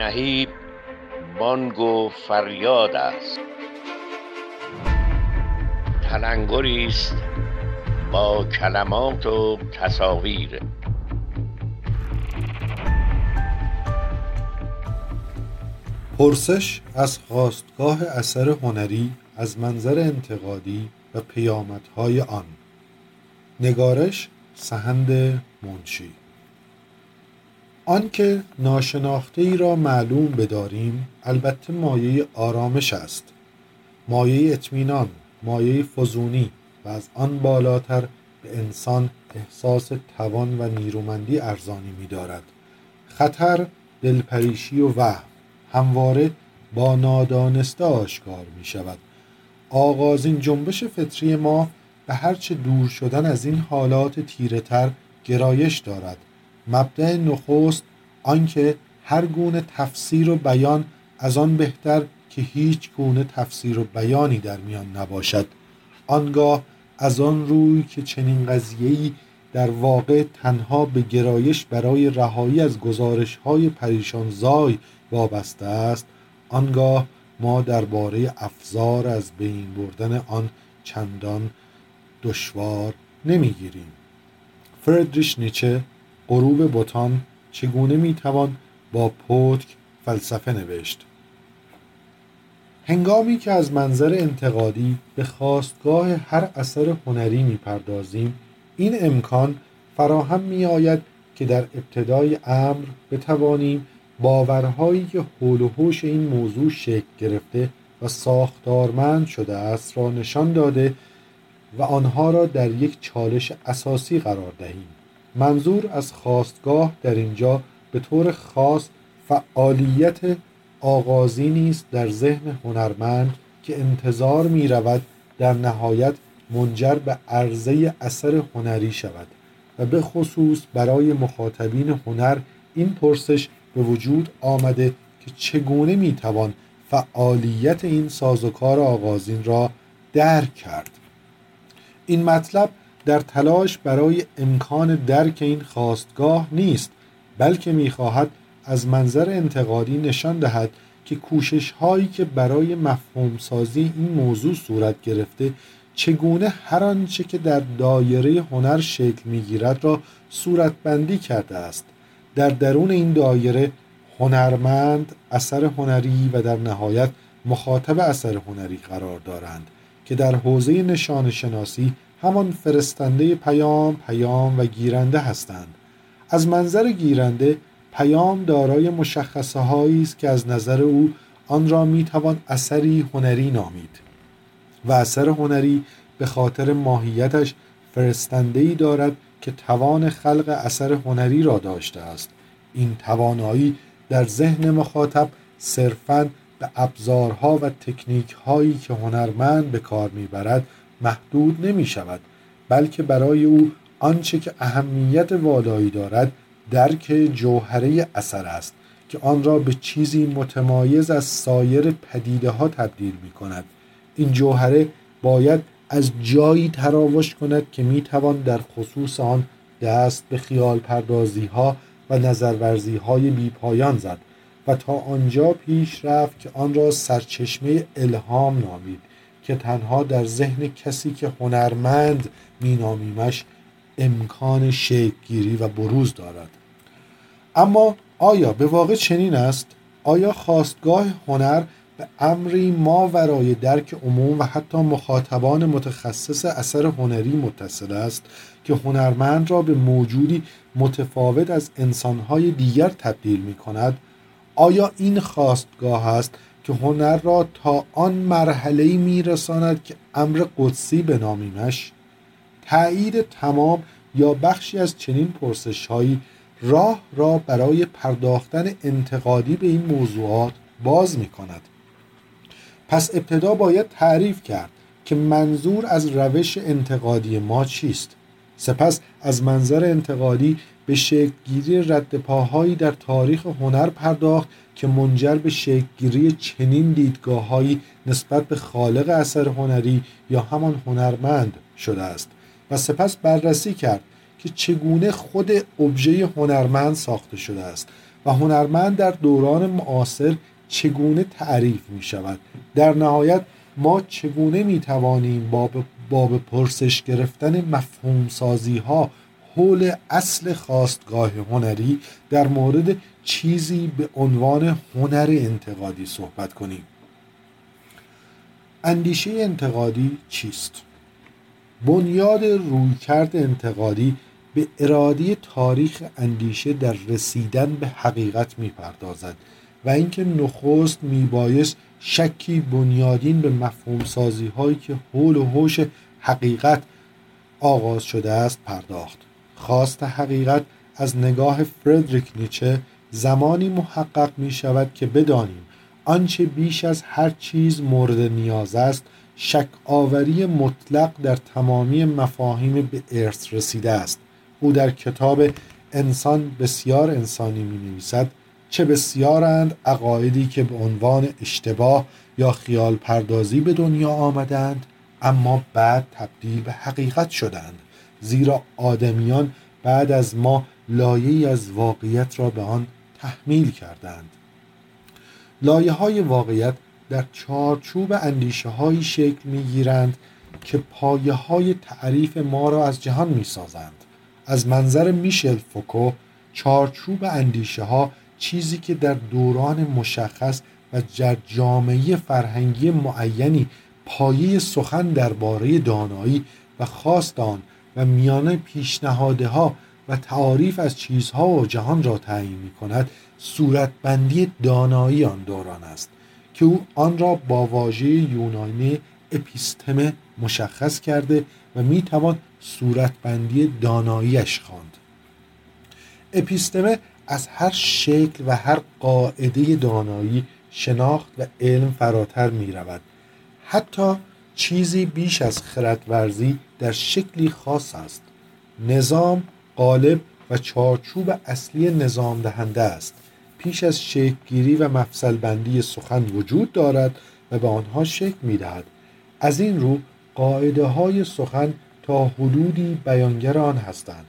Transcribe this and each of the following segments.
نهیب بانگ و فریاد است. تلنگری است با کلمات و تصاویر. پرسش از خواستگاه اثر هنری از منظر انتقادی و پیامدهای آن. نگارش سهند منشی. آنکه ناشناخته ای را معلوم بداریم البته مایه آرامش است. مایه اطمینان مایه فزونی و از آن بالاتر به انسان احساس توان و نیرومندی ارزانی می دارد خطر دلپریشی و وهم همواره با نادانسته آشکار می شود آغازین جنبش فطری ما به هرچه دور شدن از این حالات تیره تر گرایش دارد. مبدع نخست آنکه هر گونه تفسیر و بیان از آن بهتر که هیچ گونه تفسیر و بیانی در میان نباشد. آنگاه از آن روی که چنین قضیه‌ای در واقع تنها به گرایش برای رهایی از گزارش های پریشان زای وابسته است آنگاه ما درباره افزار از بین بردن آن چندان دشوار نمی‌گیریم. فردریش نیچه غروب بوتان چگونه می‌توان با پتک فلسفه نوشت؟ هنگامی که از منظر انتقادی به خواستگاه هر اثر هنری می‌پردازیم این امکان فراهم می آید که در ابتدای امر بتوانیم باورهایی که حول و حوش این موضوع شکل گرفته و ساختارمند شده است را نشان داده و آنها را در یک چالش اساسی قرار دهیم. منظور از خواستگاه در اینجا به طور خاص فعالیت آغازی است در ذهن هنرمند که انتظار می رود در نهایت منجر به عرضه اثر هنری شود و به خصوص برای مخاطبین هنر این پرسش به وجود آمده که چگونه می‌توان فعالیت این سازوکار آغازین را درک کرد. این مطلب در تلاش برای امکان درک این خواستگاه نیست بلکه می‌خواهد از منظر انتقادی نشان دهد که کوشش هایی که برای مفهوم سازی این موضوع صورت گرفته چگونه هر آنچه که در دایره هنر شکل می‌گیرد را صورتبندی کرده است. در درون این دایره هنرمند اثر هنری و در نهایت مخاطب اثر هنری قرار دارند که در حوزه نشان شناسی همان فرستنده پیام پیام و گیرنده هستند. از منظر گیرنده پیام دارای مشخصه هایی است که از نظر او آن را می‌توان اثری هنری نامید و اثر هنری به خاطر ماهیتش فرستنده ای دارد که توان خلق اثر هنری را داشته است. این توانایی در ذهن مخاطب صرفاً به ابزارها و تکنیک هایی که هنرمند به کار می‌برد محدود نمی شود بلکه برای او آنچه که اهمیت والایی دارد درک جوهره اثر است که آن را به چیزی متمایز از سایر پدیده ها تبدیل می کند این جوهره باید از جایی تراوش کند که می توان در خصوص آن دست به خیال پردازی ها و نظرورزی های بی پایان زد و تا آنجا پیش رفت که آن را سرچشمه الهام نامید. که تنها در ذهن کسی که هنرمند مینامیمش امکان شکلگیری و بروز دارد. اما آیا به واقع چنین است؟ آیا خواستگاه هنر به امری ما ورای درک عموم و حتی مخاطبان متخصص اثر هنری متصل است که هنرمند را به موجودی متفاوت از انسانهای دیگر تبدیل می کند آیا این خواستگاه است که هنر را تا آن مرحله می رساند که امر قدسی بنامیمش تایید تمام یا بخشی از چنین پرسش هایی راه را برای پرداختن انتقادی به این موضوعات باز می کند پس ابتدا باید تعریف کرد که منظور از روش انتقادی ما چیست. سپس از منظر انتقادی به شکلگیری رد پاهایی در تاریخ هنر پرداخت که منجر به شکلگیری چنین دیدگاههایی نسبت به خالق اثر هنری یا همان هنرمند شده است و سپس بررسی کرد که چگونه خود ابژه هنرمند ساخته شده است و هنرمند در دوران معاصر چگونه تعریف می شود در نهایت ما چگونه می توانیم باب, باب پرسش گرفتن مفهوم سازی ها حول اصل خواستگاه هنری در مورد چیزی به عنوان هنر انتقادی صحبت کنیم اندیشه انتقادی چیست؟ بنیاد رویکرد انتقادی به ارادی تاریخ اندیشه در رسیدن به حقیقت می‌پردازد و اینکه نخست میبایست شکی بنیادین به مفهوم سازی هایی که حول و حوش حقیقت آغاز شده است پرداخت خواست حقیقت از نگاه فردریک نیچه زمانی محقق می شود که بدانیم آنچه بیش از هر چیز مورد نیاز است شک آوری مطلق در تمامی مفاهیم به ارث رسیده است. او در کتاب انسان بسیار انسانی می نویسد چه بسیارند عقایدی که به عنوان اشتباه یا خیال پردازی به دنیا آمدند اما بعد تبدیل به حقیقت شدند. زیرا آدمیان بعد از ما لایه از واقعیت را به آن تحمیل کردند لایه های واقعیت در چارچوب اندیشه های شکل می گیرند که پایه های تعریف ما را از جهان می سازند. از منظر میشل فوکو چارچوب اندیشه ها چیزی که در دوران مشخص و در جامعه فرهنگی معینی پایه سخن درباره دانایی و خواست آن و میانه پیشنهاده ها و تعاریف از چیزها و جهان را تعیین می کند صورتبندی دانایی آن دوران است که او آن را با واژه یونانی اپیستمه مشخص کرده و می توان صورتبندی داناییش خواند. اپیستمه از هر شکل و هر قاعده دانایی شناخت و علم فراتر می رود حتی چیزی بیش از خردورزی در شکلی خاص است. نظام قالب و چارچوب اصلی نظام دهنده است پیش از شکلگیری و مفصل بندی سخن وجود دارد و به آنها شکل می دهد. از این رو قاعده های سخن تا حدودی بیانگر آن هستند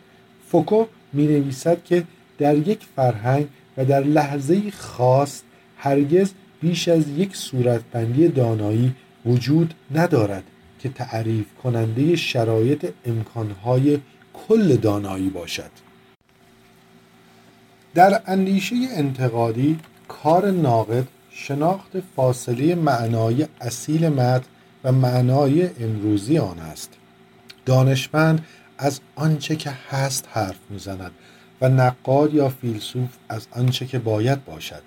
فوکو می نویسد که در یک فرهنگ و در لحظه خاص هرگز بیش از یک صورتبندی دانایی وجود ندارد که تعریف کننده شرایط امکانهای کل دانایی باشد. در اندیشه انتقادی کار ناقد شناخت فاصله معنای اصیل متن و معنای امروزی آن است. دانشمند از آنچه که هست حرف می‌زند و نقاد یا فیلسوف از آنچه که باید باشد.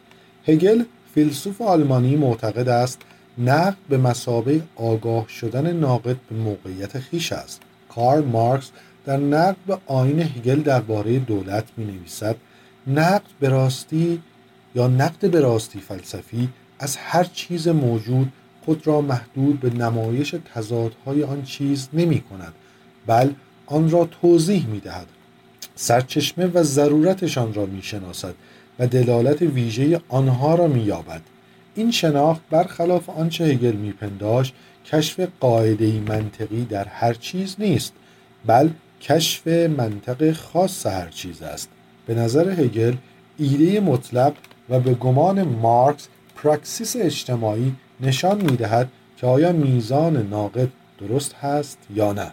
هگل فیلسوف آلمانی معتقد است نقد به مسابه آگاه شدن ناقد به موقعیت خیش است. کارل مارکس در نقد به آین هگل درباره دولت می نویسد نقد به راستی یا نقد به راستی فلسفی از هر چیز موجود خود را محدود به نمایش تضادهای آن چیز نمی کند بل آن را توضیح می دهد سرچشمه و ضرورتشان را می شناسد و دلالت ویژه آنها را می یابد این شناخت برخلاف آنچه هگل میپنداشت کشف قاعده منطقی در هر چیز نیست بل کشف منطق خاص هر چیز است. به نظر هگل ایده مطلق و به گمان مارکس پراکسیس اجتماعی نشان می‌دهد که آیا میزان ناقد درست هست یا نه.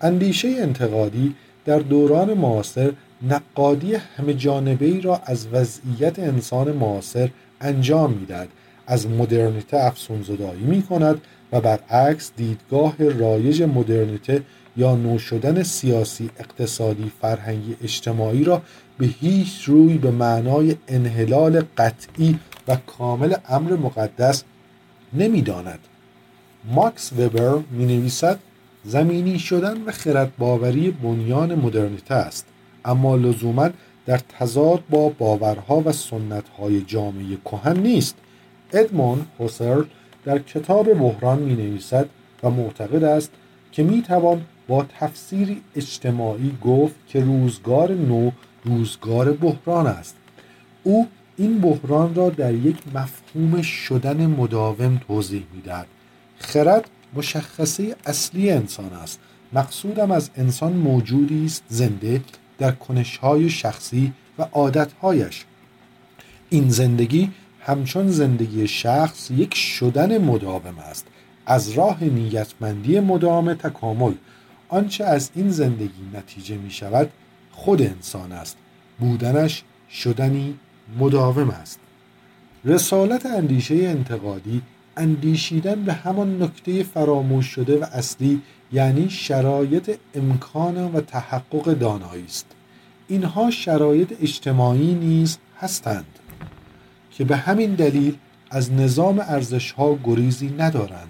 اندیشه انتقادی در دوران معاصر نقادی همه جانبه ای را از وضعیت انسان معاصر انجام می‌دهد. از مدرنیته افسون زدایی می کند و برعکس دیدگاه رایج مدرنیته یا نو شدن سیاسی اقتصادی فرهنگی اجتماعی را به هیچ روی به معنای انحلال قطعی و کامل امر مقدس نمی‌داند. ماکس وبر می نویسد زمینی شدن و خرد باوری بنیان مدرنیته است اما لزوما در تضاد با باورها و سنتهای جامعه کهن نیست. ادمون هوسرل در کتاب بحران می نویسد و معتقد است که می توان با تفسیری اجتماعی گفت که روزگار نو روزگار بحران است. او این بحران را در یک مفهوم شدن مداوم توضیح می‌دهد. خرد مشخصه اصلی انسان است. مقصودم از انسان موجودی است زنده در کنشهای شخصی و عادتهایش. این زندگی همچون زندگی شخص یک شدن مداوم است. از راه نیتمندی مدام تکامل آنچه از این زندگی نتیجه می شود خود انسان است. بودنش شدنی مداوم است. رسالت اندیشه انتقادی اندیشیدن به همان نکته فراموش شده و اصلی یعنی شرایط امکان و تحقق دانایی است. اینها شرایط اجتماعی نیز هستند که به همین دلیل از نظام ارزش ها گریزی ندارند.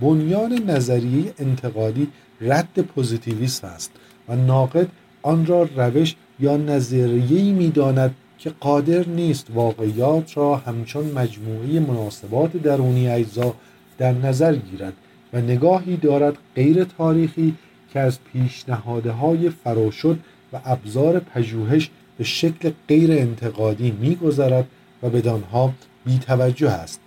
بنیان نظریه انتقادی رد پوزیتیویسم است و ناقد آن را روش یا نظریه‌ای می‌داند که قادر نیست واقعیات را همچون مجموعه مناسبات درونی اجزا در نظر گیرد و نگاهی دارد غیر تاریخی که از پیشنهاده های فراشد و ابزار پژوهش به شکل غیر انتقادی میگذرد و بدانها بیتوجه است.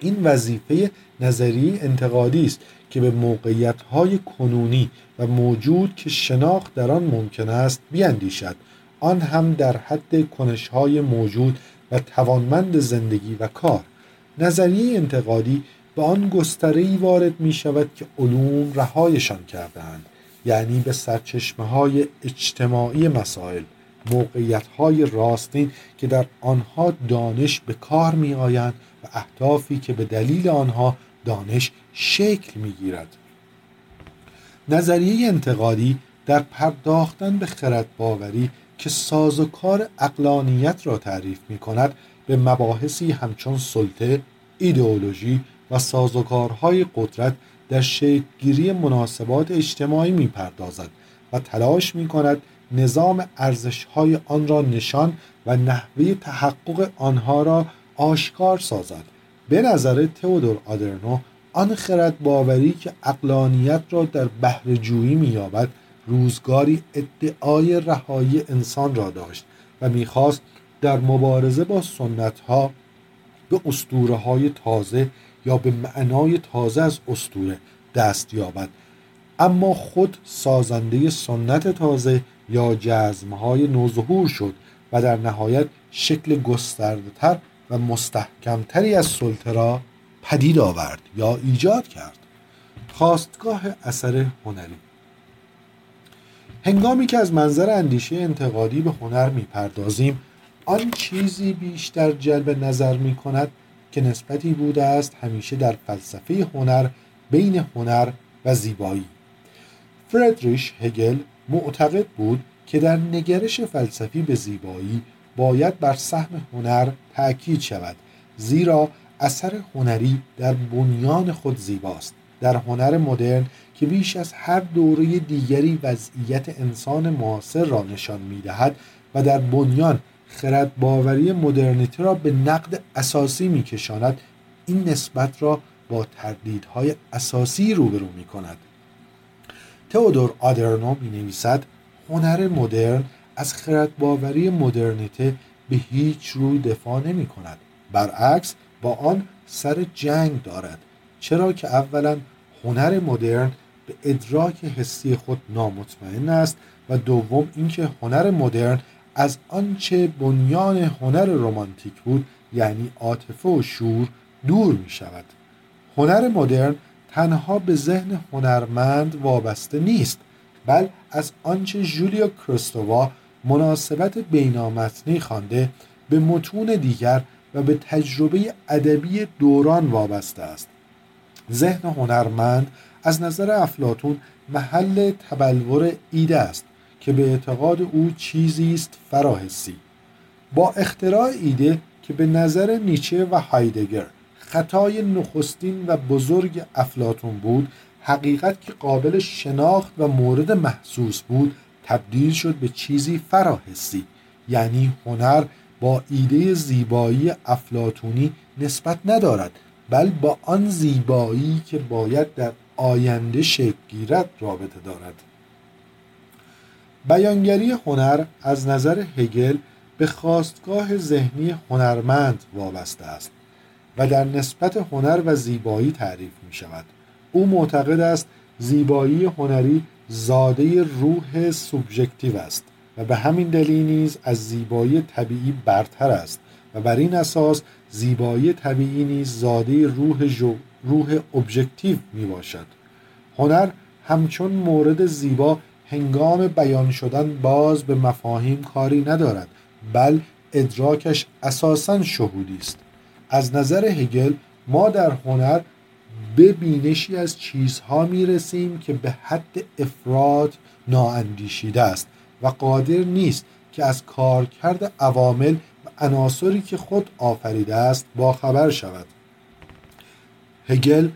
این وظیفه نظری انتقادی است که به موقعیت های کنونی و موجود که شناخت در آن ممکن است بیاندیشد. آن هم در حد کنش های موجود و توانمند زندگی و کار. نظریه انتقادی به آن گستره وارد می شود که علوم رهایشان کردهاند یعنی به سرچشمه های اجتماعی مسائل موقعیت های راستین که در آنها دانش به کار می آیند و اهدافی که به دلیل آنها دانش شکل می گیرد نظریه انتقادی در پرداختن به خرد باوری که سازوکار اقلانیت را تعریف می کند به مباحثی همچون سلطه، ایدئولوژی و سازوکارهای قدرت در شکلگیری مناسبات اجتماعی می پردازد و تلاش می کند نظام ارزشهای آن را نشان و نحوه تحقق آنها را آشکار سازد. به نظر تئودور آدرنو آن خرد باوری که اقلانیت را در بهرهجویی مییابد روزگاری ادعای رهایی انسان را داشت و می‌خواست در مبارزه با سنت ها به اسطوره های تازه یا به معنای تازه از اسطوره دست یابد. اما خود سازنده سنت تازه یا جزمهای نوظهور شد و در نهایت شکل گسترده و مستحکمتری از سلطه را پدید آورد یا ایجاد کرد. خواستگاه اثر هنری. هنگامی که از منظر اندیشه انتقادی به هنر می‌پردازیم آن چیزی بیشتر جلب نظر می کند که نسبتی بوده است همیشه در فلسفه هنر بین هنر و زیبایی. فردریش هگل معتقد بود که در نگرش فلسفی به زیبایی باید بر سهم هنر تأکید شود زیرا اثر هنری در بنیان خود زیباست. در هنر مدرن که بیش از هر دوره دیگری وضعیت انسان معاصر را نشان می‌دهد و در بنیان خرد باوری مدرنیته را به نقد اساسی میکشاند این نسبت را با تردیدهای اساسی روبرو می کند تئودور آدرنو می نویسد هنر مدرن از خرد باوری مدرنیته به هیچ روی دفاع نمی کند برعکس با آن سر جنگ دارد چرا که اولا هنر مدرن به ادراک حسی خود نامطمئن است و دوم اینکه هنر مدرن از آنچه بنیان هنر رمانتیک بود یعنی عاطفه و شور دور می شود هنر مدرن تنها به ذهن هنرمند وابسته نیست بل از آنچه جولیا کریستووا مناسبت بینامتنی خوانده به متون دیگر و به تجربه ادبی دوران وابسته است. ذهن هنرمند از نظر افلاتون محل تبلور ایده است که به اعتقاد او چیزی است فراحسی. با اختراع ایده که به نظر نیچه و هایدگر خطای نخستین و بزرگ افلاتون بود حقیقت که قابل شناخت و مورد محسوس بود تبدیل شد به چیزی فراحسی یعنی هنر با ایده زیبایی افلاتونی نسبت ندارد بل با آن زیبایی که باید در آینده شکل گیرد رابطه دارد. بیانگری هنر از نظر هگل به خواستگاه ذهنی هنرمند وابسته است و در نسبت هنر و زیبایی تعریف می شود. او معتقد است زیبایی هنری زاده روح سوبژکتیو است. و به همین دلیل نیز از زیبایی طبیعی برتر است و بر این اساس زیبایی طبیعی نیز زاده روح, روح ابژکتیو می باشد. هنر همچون مورد زیبا هنگام بیان شدن باز به مفاهیم کاری ندارد بل ادراکش اساسا شهودی است. از نظر هگل ما در هنر به بینشی از چیزها می رسیم که به حد افراد نااندیشیده است. و قادر نیست که از کارکرد عوامل و عناصری که خود آفریده است باخبر شود. هگل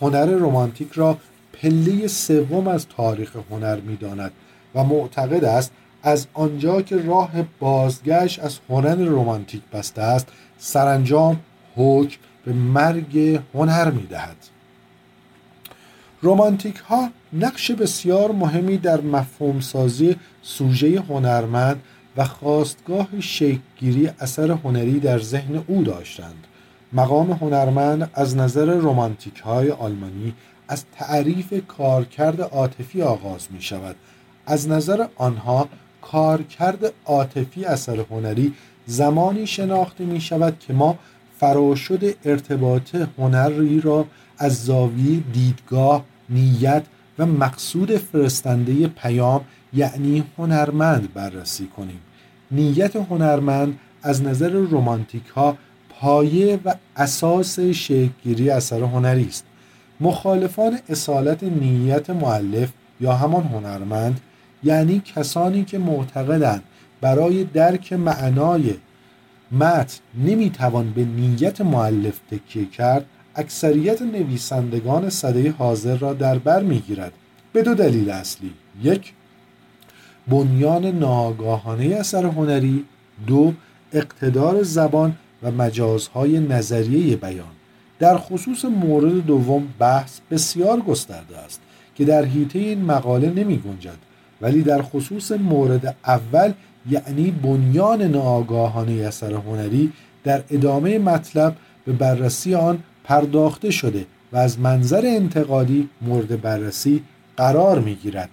هنر رمانتیک را پله سوم از تاریخ هنر می‌داند و معتقد است از آنجا که راه بازگشت از هنر رمانتیک بسته است سرانجام حکم به مرگ هنر می‌دهد. رومانتیک ها نقش بسیار مهمی در مفهوم سازی سوژه هنرمند و خواستگاه شکلگیری اثر هنری در ذهن او داشتند. مقام هنرمند از نظر رومانتیک های آلمانی از تعریف کارکرد عاطفی آغاز می شود از نظر آنها کارکرد عاطفی اثر هنری زمانی شناخته می شود که ما فراشد ارتباط هنری را از زاویه دیدگاه نیت و مقصود فرستنده پیام یعنی هنرمند بررسی کنیم. نیت هنرمند از نظر رومانتیک ها پایه و اساس شکلگیری اثر هنری است. مخالفان اصالت نیت معلف یا همان هنرمند یعنی کسانی که معتقدند برای درک معنای متن نمی‌توان به نیت معلف تکیه کرد اکثریت نویسندگان صده حاضر را در بر می‌گیرد. به دو دلیل اصلی. یک بنیان ناگاهانه اثر هنری دو اقتدار زبان و مجازهای نظریه بیان. در خصوص مورد دوم بحث بسیار گسترده است که در حیطه این مقاله نمی گنجد ولی در خصوص مورد اول یعنی بنیان ناآگاهانه اثر هنری در ادامه مطلب به بررسی آن پرداخته شده و از منظر انتقادی مورد بررسی قرار می گیرد.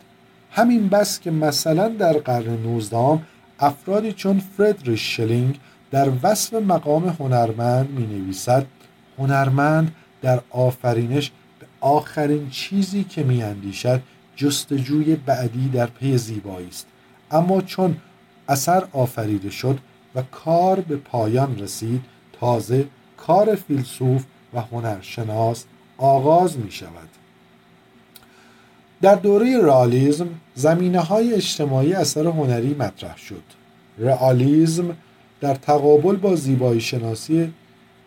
همین بس که مثلا در قرن 19 افرادی چون فردریش شلینگ در وصف مقام هنرمند می نویسد هنرمند در آفرینش به آخرین چیزی که می اندیشد جستجوی بعدی در پی زیبایی است. اما چون اثر آفریده شد و کار به پایان رسید تازه کار فیلسوف و هنرشناس آغاز می شود در دوره رئالیسم زمینه های اجتماعی اثر هنری مطرح شد. رئالیسم در تقابل با زیبایی شناسی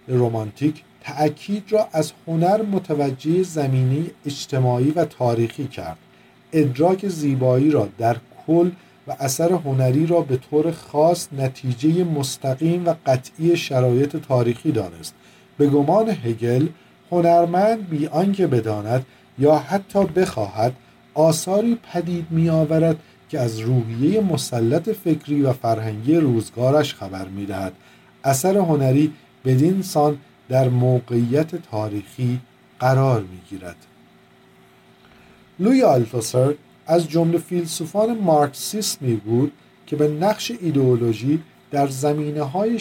رومانتیک تأکید را از هنر متوجه زمینه اجتماعی و تاریخی کرد. ادراک زیبایی را در کل و اثر هنری را به طور خاص نتیجه مستقیم و قطعی شرایط تاریخی دانست. به گمان هگل هنرمند بی آنکه بداند یا حتی بخواهد آثاری پدید می آورد که از روحیه مسلط فکری و فرهنگی روزگارش خبر می دهد. اثر هنری بدین سان در موقعیت تاریخی قرار می گیرد. لوی آلتوسر از جمله فیلسوفان مارکسیسمی بود که به نقش ایدئولوژی در زمینه های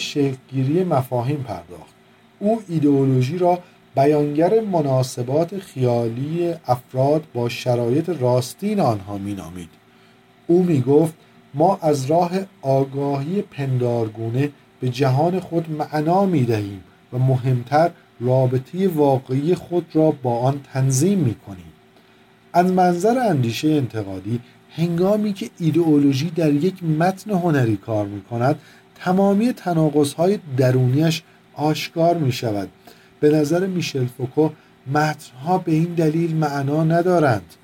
مفاهیم پرداخت او ایدئولوژی را بیانگر مناسبات خیالی افراد با شرایط راستین آنها مینامید. او می گفت ما از راه آگاهی پندارگونه به جهان خود معنا می دهیم و مهمتر رابطه واقعی خود را با آن تنظیم می کنیم از منظر اندیشه انتقادی هنگامی که ایدئولوژی در یک متن هنری کار می کند تمامی تناقض های درونیش آشکار می شود به نظر میشل فوکو متنها به این دلیل معنا ندارند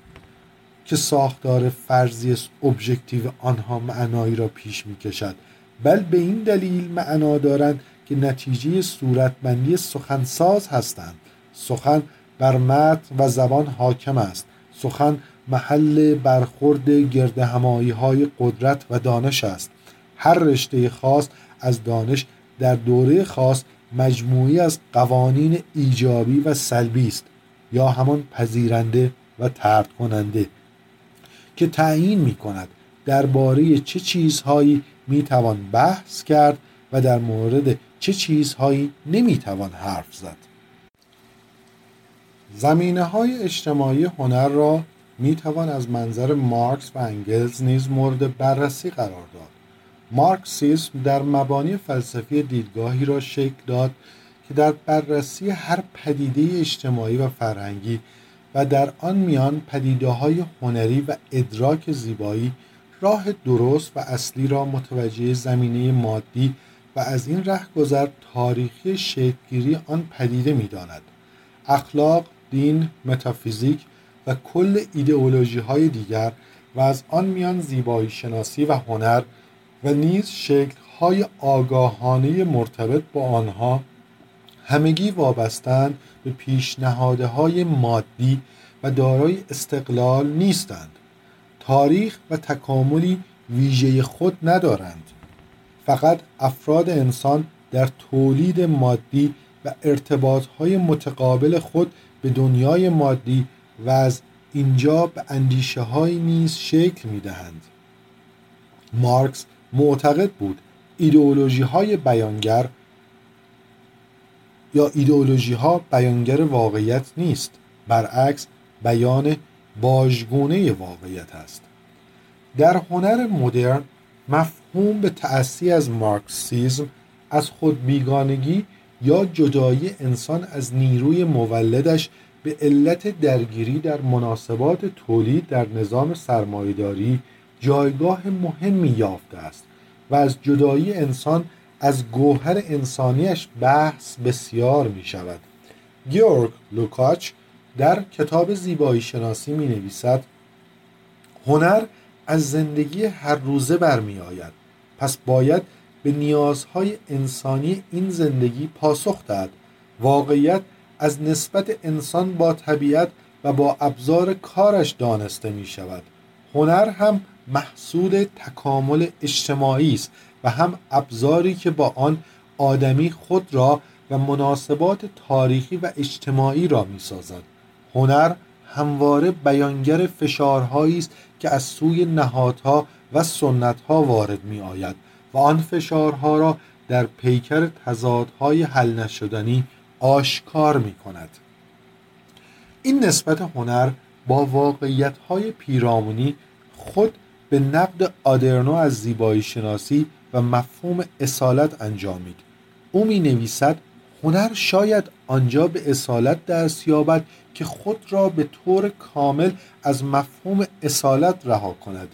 که ساختار فرضی ابژکتیو آنها معنایی را پیش می کشد بل به این دلیل معنا دارند که نتیجه صورتبندی سخنساز هستند. سخن بر متن و زبان حاکم است. سخن محل برخورد گرد همایی های قدرت و دانش است. هر رشته خاص از دانش در دوره خاص مجموعی از قوانین ایجابی و سلبی است یا همان پذیرنده و ترد کننده که تعیین می کند درباره چه چیزهایی می توان بحث کرد و در مورد چه چیزهایی نمی‌توان حرف زد. زمینه های اجتماعی هنر را می‌توان از منظر مارکس و انگلز نیز مورد بررسی قرار داد. مارکسیسم در مبانی فلسفی دیدگاهی را شکل داد که در بررسی هر پدیده اجتماعی و فرهنگی و در آن میان پدیده های هنری و ادراک زیبایی راه درست و اصلی را متوجه زمینه مادی و از این گذر تاریخی شکلگیری آن پدیده می‌داند. اخلاق دین متافیزیک و کل ایدئولوژی های دیگر و از آن میان زیبایی شناسی و هنر و نیز شکل های آگاهانه مرتبط با آنها همگی وابستند به پیشنهاده های مادی و دارای استقلال نیستند تاریخ و تکاملی ویژه خود ندارند فقط افراد انسان در تولید مادی و ارتباطهای متقابل خود به دنیای مادی و از اینجا به اندیشه های نیز شکل می دهند. مارکس معتقد بود ایدئولوژی های بیانگر یا ایدئولوژی ها بیانگر واقعیت نیست برعکس بیان باژگونه واقعیت است. در هنر مدرن مفهوم به تأثی از مارکسیزم از خود بیگانگی یا جدایی انسان از نیروی مولدش به علت درگیری در مناسبات تولید در نظام سرمایهداری جایگاه مهمی یافته است و از جدایی انسان از گوهر انسانیش بحث بسیار می شود گیورگ لوکاچ در کتاب زیبایی شناسی می نویسد هنر از زندگی هر روزه برمی آید پس باید به نیازهای انسانی این زندگی پاسخ داد واقعیت از نسبت انسان با طبیعت و با ابزار کارش دانسته می شود هنر هم محصول تکامل اجتماعی است و هم ابزاری که با آن آدمی خود را و مناسبات تاریخی و اجتماعی را می سازد هنر همواره بیانگر فشارهایی است که از سوی نهادها و سنتها وارد می آید و آن فشارها را در پیکر تضادهای حل نشدنی آشکار می کند این نسبت هنر با واقعیتهای پیرامونی خود به نقد آدرنو از زیبایی شناسی و مفهوم اصالت انجامید او می نویسد هنر شاید آنجا به اصالت درس یابد که خود را به طور کامل از مفهوم اصالت رها کند.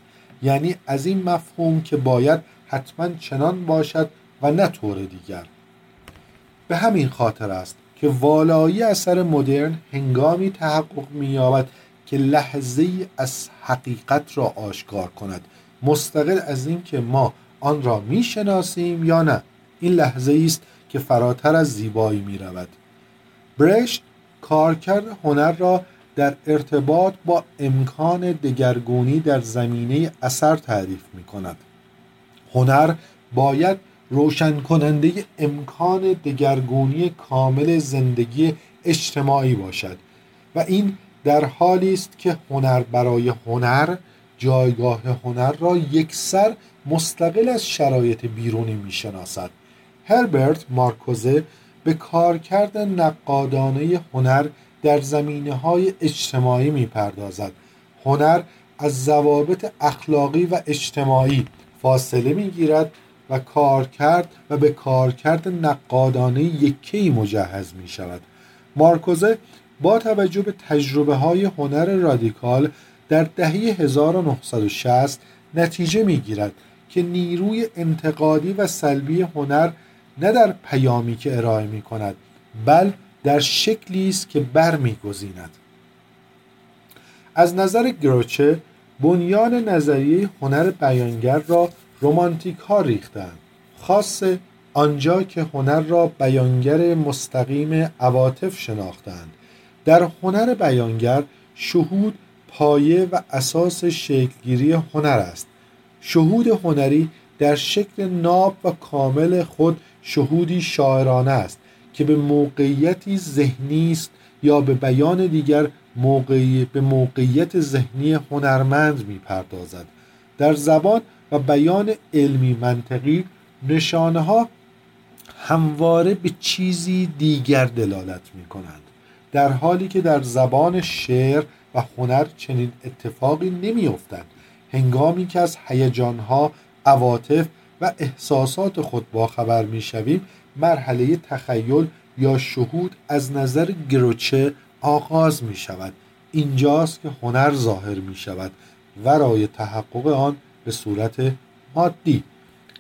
یعنی از این مفهوم که باید حتما چنان باشد و نه طور دیگر. به همین خاطر است که والایی اثر مدرن هنگامی تحقق می‌یابد که لحظه از حقیقت را آشکار کند. مستقل از اینکه ما آن را می‌شناسیم یا نه. این لحظه است که فراتر از زیبایی می رود برشت کارکرد هنر را در ارتباط با امکان دگرگونی در زمینه اثر تعریف می کند هنر باید روشن کننده امکان دگرگونی کامل زندگی اجتماعی باشد و این در حالی است که هنر برای هنر جایگاه هنر را یکسر مستقل از شرایط بیرونی می‌شناسد. هربرت مارکوزه به کارکرد نقادانه هنر در زمینه های اجتماعی می‌پردازد. هنر از ضوابط اخلاقی و اجتماعی فاصله می‌گیرد و کارکرد و به کارکرد نقادانه یکی مجهز می شود مارکوزه با توجه به تجربه های هنر رادیکال در دهه 1960 نتیجه می گیرد که نیروی انتقادی و سلبی هنر نه در پیامی که ارائه می کند بل در شکلی است که برمیگزیند. از نظر گروچه بنیان نظریه هنر بیانگر را رومانتیک ها ریختند خاص آنجا که هنر را بیانگر مستقیم عواطف شناختند در هنر بیانگر شهود پایه و اساس شکلگیری هنر است. شهود هنری در شکل ناب و کامل خود شهودی شاعرانه است که به موقعیتی ذهنی است یا به بیان دیگر موقعی به موقعیت ذهنی هنرمند می‌پردازد. در زبان و بیان علمی منطقی نشانه ها همواره به چیزی دیگر دلالت می کنند در حالی که در زبان شعر و هنر چنین اتفاقی نمی افتند هنگامی که از هیجانها عواطف و احساسات خود باخبر می شویم مرحله تخیل یا شهود از نظر گروچه آغاز می شود اینجاست که هنر ظاهر می شود ورای تحقق آن به صورت مادی.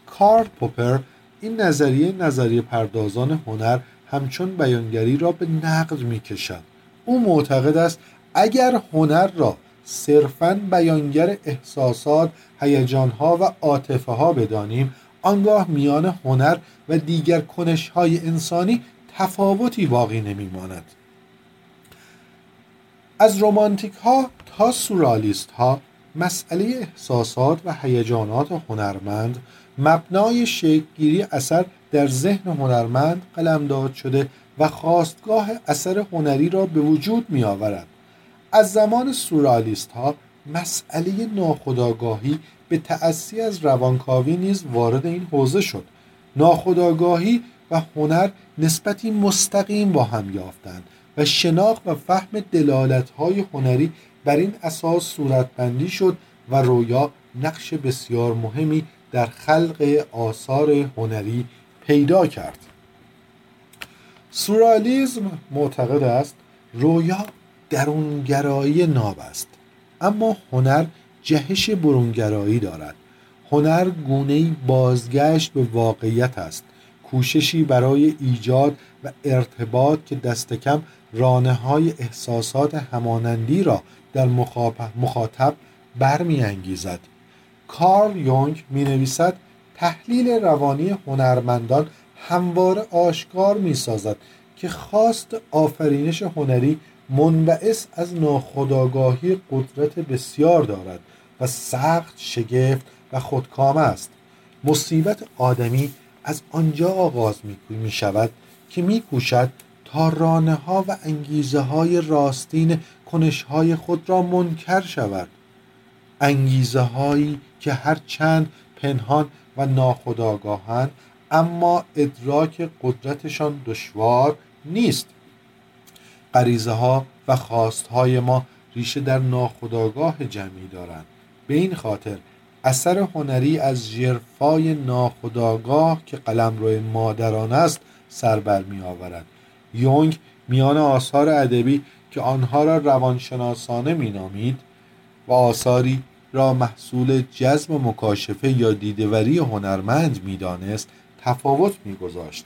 کارل پوپر این نظریه نظریه پردازان هنر همچون بیانگری را به نقد می کشد او معتقد است اگر هنر را صرفا بیانگر احساسات هیجانها و عاطفه ها بدانیم آنگاه میان هنر و دیگر کنش های انسانی تفاوتی باقی نمیماند. از رومانتیک ها تا سورالیست ها مسئله احساسات و هیجانات هنرمند مبنای شکلگیری اثر در ذهن هنرمند قلمداد شده و خواستگاه اثر هنری را به وجود می آورد. از زمان سورالیست ها مسئله ناخداگاهی به تأثی از روانکاوی نیز وارد این حوزه شد ناخداگاهی و هنر نسبتی مستقیم با هم یافتند و شناخت و فهم دلالت های هنری بر این اساس صورتبندی شد و رویا نقش بسیار مهمی در خلق آثار هنری پیدا کرد. سورالیزم معتقد است رویا درونگرایی ناب است. اما هنر جهش برونگرایی دارد. هنر گونه بازگشت به واقعیت است. کوششی برای ایجاد و ارتباط که دست کم رانه های احساسات همانندی را در مخاطب برمیانگیزد. کارل یونگ می نویسد تحلیل روانی هنرمندان همواره آشکار می سازد که خواست آفرینش هنری منبعث از ناخداگاهی قدرت بسیار دارد و سخت شگفت و خودکامه است. مصیبت آدمی از آنجا آغاز می شود که می کوشد تا رانه ها و انگیزه های راستین کنش های خود را منکر شود. انگیزه هایی که هر چند پنهان و ناخداگاهند اما ادراک قدرتشان دشوار نیست. غریزه ها و خواست های ما ریشه در ناخداگاه جمعی دارند. به این خاطر اثر هنری از ژرفای ناخداگاه که قلمرو مادران است سر بر می آورد. یونگ میان آثار ادبی که آنها را روانشناسانه مینامید و آثاری را محصول جذب مکاشفه یا دیدوری هنرمند می‌دانست تفاوت میگذاشت.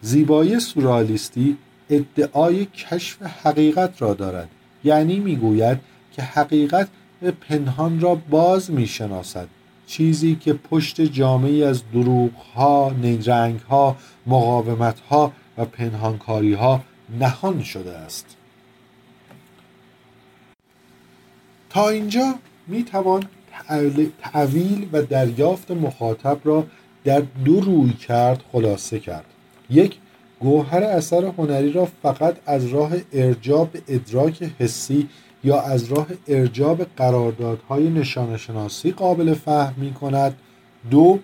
زیبایی سورالیستی ادعای کشف حقیقت را دارد. یعنی می‌گوید که حقیقت به پنهان را باز می‌شناسد. چیزی که پشت جامعی از دروغها، نیرنگها، مقاومتها و پنهانکاریها نهان شده است. تا اینجا می توان تعویل و دریافت مخاطب را در دو روی کرد خلاصه کرد. یک گوهر اثر هنری را فقط از راه ارجاب ادراک حسی یا از راه ارجاب قراردادهای نشانشناسی قابل فهم می کند دو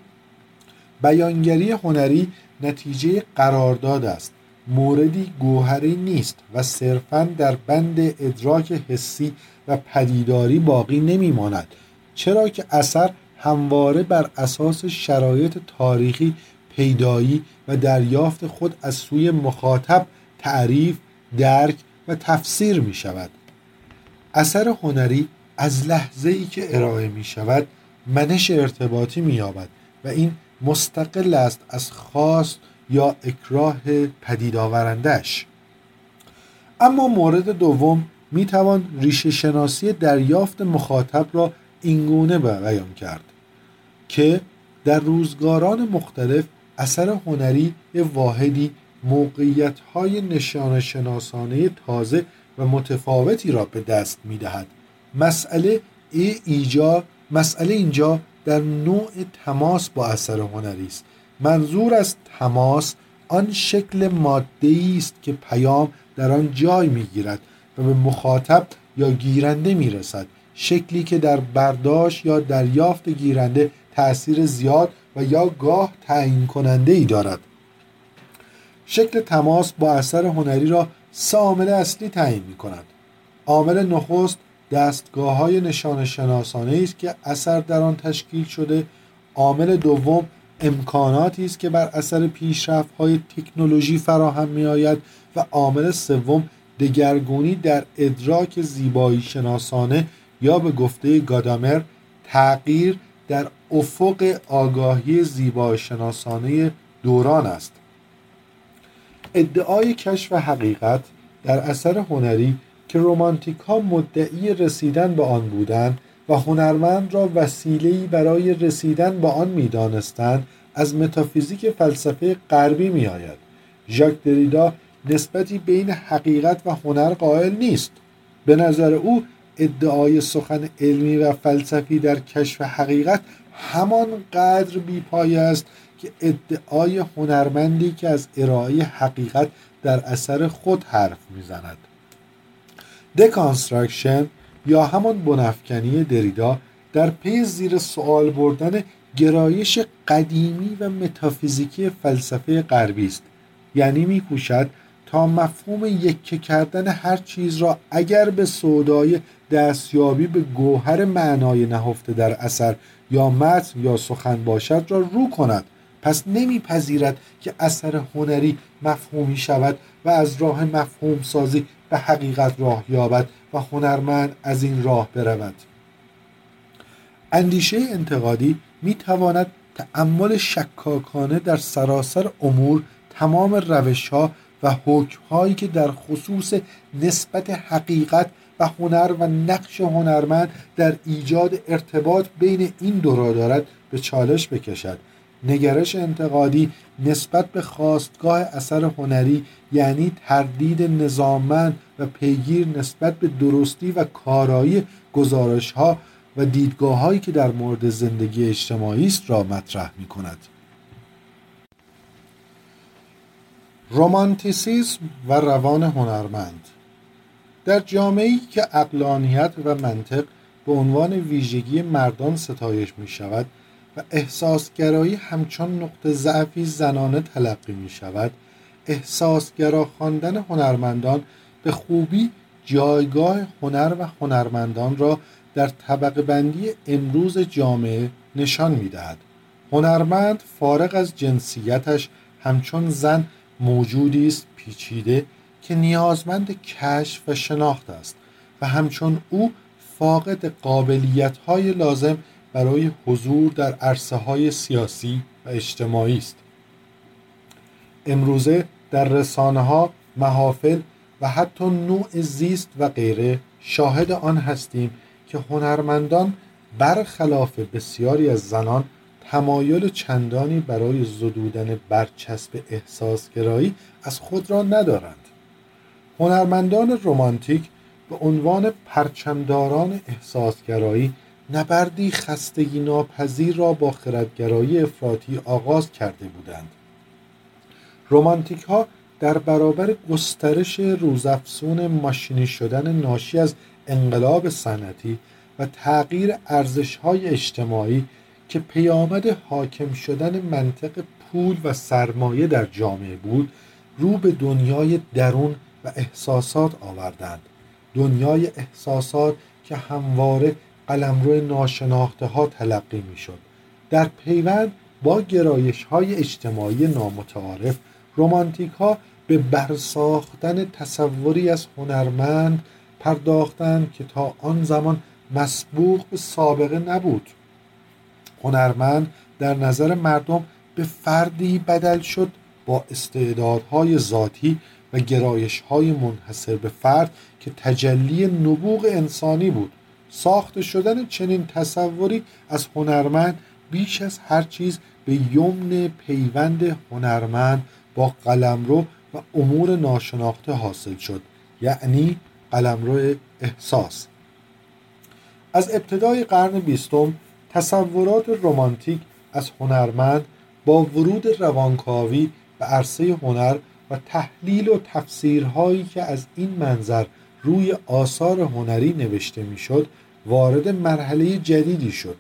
بیانگری هنری نتیجه قرارداد است. موردی گوهری نیست و صرفا در بند ادراک حسی و پدیداری باقی نمیماند چرا که اثر همواره بر اساس شرایط تاریخی پیدایی و دریافت خود از سوی مخاطب تعریف درک و تفسیر می شود اثر هنری از لحظه ای که ارائه می شود منش ارتباطی می یابد و این مستقل است از خواست یا اکراه پدید آورندش اما مورد دوم می توان ریشه شناسی دریافت مخاطب را اینگونه بیان کرد که در روزگاران مختلف اثر هنری واحدی موقعیت های نشان شناسانه تازه و متفاوتی را به دست می دهد مسئله ایجا مسئله اینجا در نوع تماس با اثر هنری است. منظور از تماس آن شکل ماده است که پیام در آن جای می‌گیرد. و به مخاطب یا گیرنده می‌رسد. شکلی که در برداشت یا دریافت گیرنده تأثیر زیاد و یا گاه تعیین کننده ای دارد. شکل تماس با اثر هنری را سه اصلی تعیین می کند عامل نخست دستگاه های نشان شناسانه است که اثر در آن تشکیل شده. عامل دوم امکاناتی است که بر اثر پیشرفت های تکنولوژی فراهم می آید و عامل سوم دگرگونی در ادراک زیبایی شناسانه یا به گفته گادامر تغییر در افق آگاهی زیبایی شناسانه دوران است. ادعای کشف حقیقت در اثر هنری که رومانتیک ها مدعی رسیدن به آن بودند و هنرمند را وسیله‌ای برای رسیدن به آن می‌دانستند از متافیزیک فلسفه غربی میآید. ژاک دریدا نسبتی بین حقیقت و هنر قائل نیست. به نظر او ادعای سخن علمی و فلسفی در کشف حقیقت همان قدر بیپایه است که ادعای هنرمندی که از ارائه حقیقت در اثر خود حرف می‌زند. deconstruction یا همان بن‌فکنی دریدا در پی زیر سوال بردن گرایش قدیمی و متافیزیکی فلسفه غربی است. یعنی میکوشد تا مفهوم یکه کردن هر چیز را اگر به سودای دستیابی به گوهر معنای نهفته در اثر یا متن یا سخن باشد را رو کند. پس نمیپذیرد که اثر هنری مفهومی شود و از راه مفهوم سازی به حقیقت راه یابد و هنرمند از این راه برود. اندیشه انتقادی می تواند تأمل شکاکانه در سراسر امور تمام روش ها و حکم هایی که در خصوص نسبت حقیقت و هنر و نقش هنرمند در ایجاد ارتباط بین این دو را دارد به چالش بکشد نگرش انتقادی نسبت به خواستگاه اثر هنری یعنی تردید نظاممند و پیگیر نسبت به درستی و کارایی گزارش ها و دیدگاه هایی که در مورد زندگی اجتماعی است را مطرح می کند. رومانتیسیسم و روان هنرمند در جامعه‌ای که اقلانیت و منطق به عنوان ویژگی مردان ستایش می شود و احساسگرایی همچون نقطه ضعفی زنانه تلقی می شود احساسگرا خواندن هنرمندان به خوبی جایگاه هنر و هنرمندان را در طبقه بندی امروز جامعه نشان می دهد. هنرمند فارغ از جنسیتش همچون زن موجودی است پیچیده که نیازمند کشف و شناخت است و همچون او فاقد قابلیت های لازم برای حضور در عرصه های سیاسی و اجتماعی است. امروزه در رسانه ها محافل و حتی نوع زیست و غیره شاهد آن هستیم که هنرمندان برخلاف بسیاری از زنان تمایل چندانی برای زدودن برچسب احساسگرایی از خود را ندارند. هنرمندان رمانتیک به عنوان پرچمداران احساسگرایی نبردی خستگی ناپذیر را با خردگرایی افراطی آغاز کرده بودند. رومانتیک ها در برابر گسترش روزافزون ماشینی شدن ناشی از انقلاب صنعتی و تغییر ارزش های اجتماعی که پیامد حاکم شدن منطق پول و سرمایه در جامعه بود رو به دنیای درون و احساسات آوردند. دنیای احساسات که همواره قلمرو ناشناخته ها تلقی می شد در پیوند با گرایش های اجتماعی نامتعارف رومانتیک ها به برساختن تصوری از هنرمند پرداختند که تا آن زمان مسبوق به سابقه نبود. هنرمند در نظر مردم به فردی بدل شد با استعدادهای ذاتی و گرایش های منحصر به فرد که تجلی نبوغ انسانی بود. ساخته شدن چنین تصوری از هنرمند بیش از هر چیز به یمن پیوند هنرمند با قلمرو و امور ناشناخته حاصل شد. یعنی قلمرو احساس. از ابتدای قرن بیستم تصورات رمانتیک از هنرمند با ورود روانکاوی به عرصه هنر و تحلیل و تفسیرهایی که از این منظر روی آثار هنری نوشته می‌شد وارد مرحله جدیدی شد.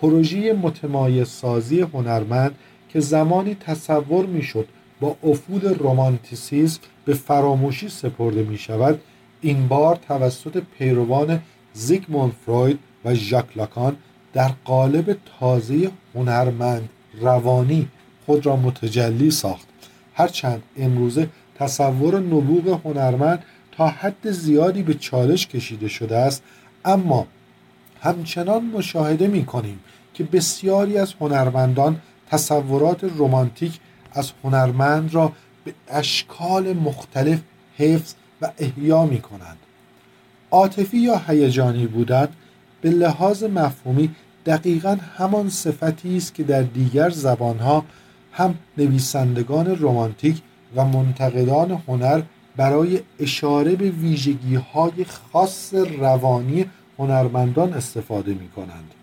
پروژه متمایز سازی هنرمند که زمانی تصور می‌شد با افول رومانتیسیزم به فراموشی سپرده می شود این بار توسط پیروان زیگموند فروید و ژاک لاکان در قالب تازه هنرمند روانی خود را متجلی ساخت. هرچند امروزه تصور نبوغ هنرمند تا حد زیادی به چالش کشیده شده است اما همچنان مشاهده می کنیم که بسیاری از هنرمندان تصورات رمانتیک از هنرمند را به اشکال مختلف حفظ و احیا می کنند عاطفی یا هیجانی بودن به لحاظ مفهومی دقیقا همان صفتی است که در دیگر زبانها هم نویسندگان رمانتیک و منتقدان هنر برای اشاره به ویژگی های خاص روانی هنرمندان استفاده می کنند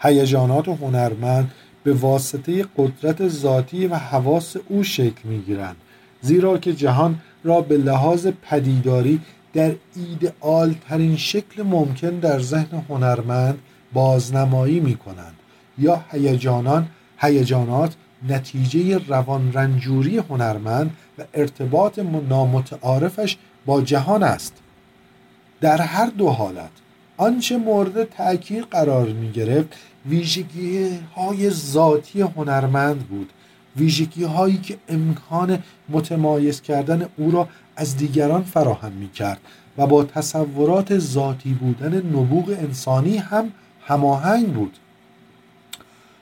هیجانات هنرمند به واسطه قدرت ذاتی و حواس او شکل می گیرند زیرا که جهان را به لحاظ پدیداری در ایدئال ترین شکل ممکن در ذهن هنرمند بازنمایی می کنند یا هیجانان هیجانات نتیجه روان رنجوری هنرمند و ارتباط نامتعارفش با جهان است. در هر دو حالت آنچه مورد تأکید قرار می گرفت ویژگی های ذاتی هنرمند بود. ویژگی هایی که امکان متمایز کردن او را از دیگران فراهم می کرد و با تصورات ذاتی بودن نبوغ انسانی هم هماهنگ بود.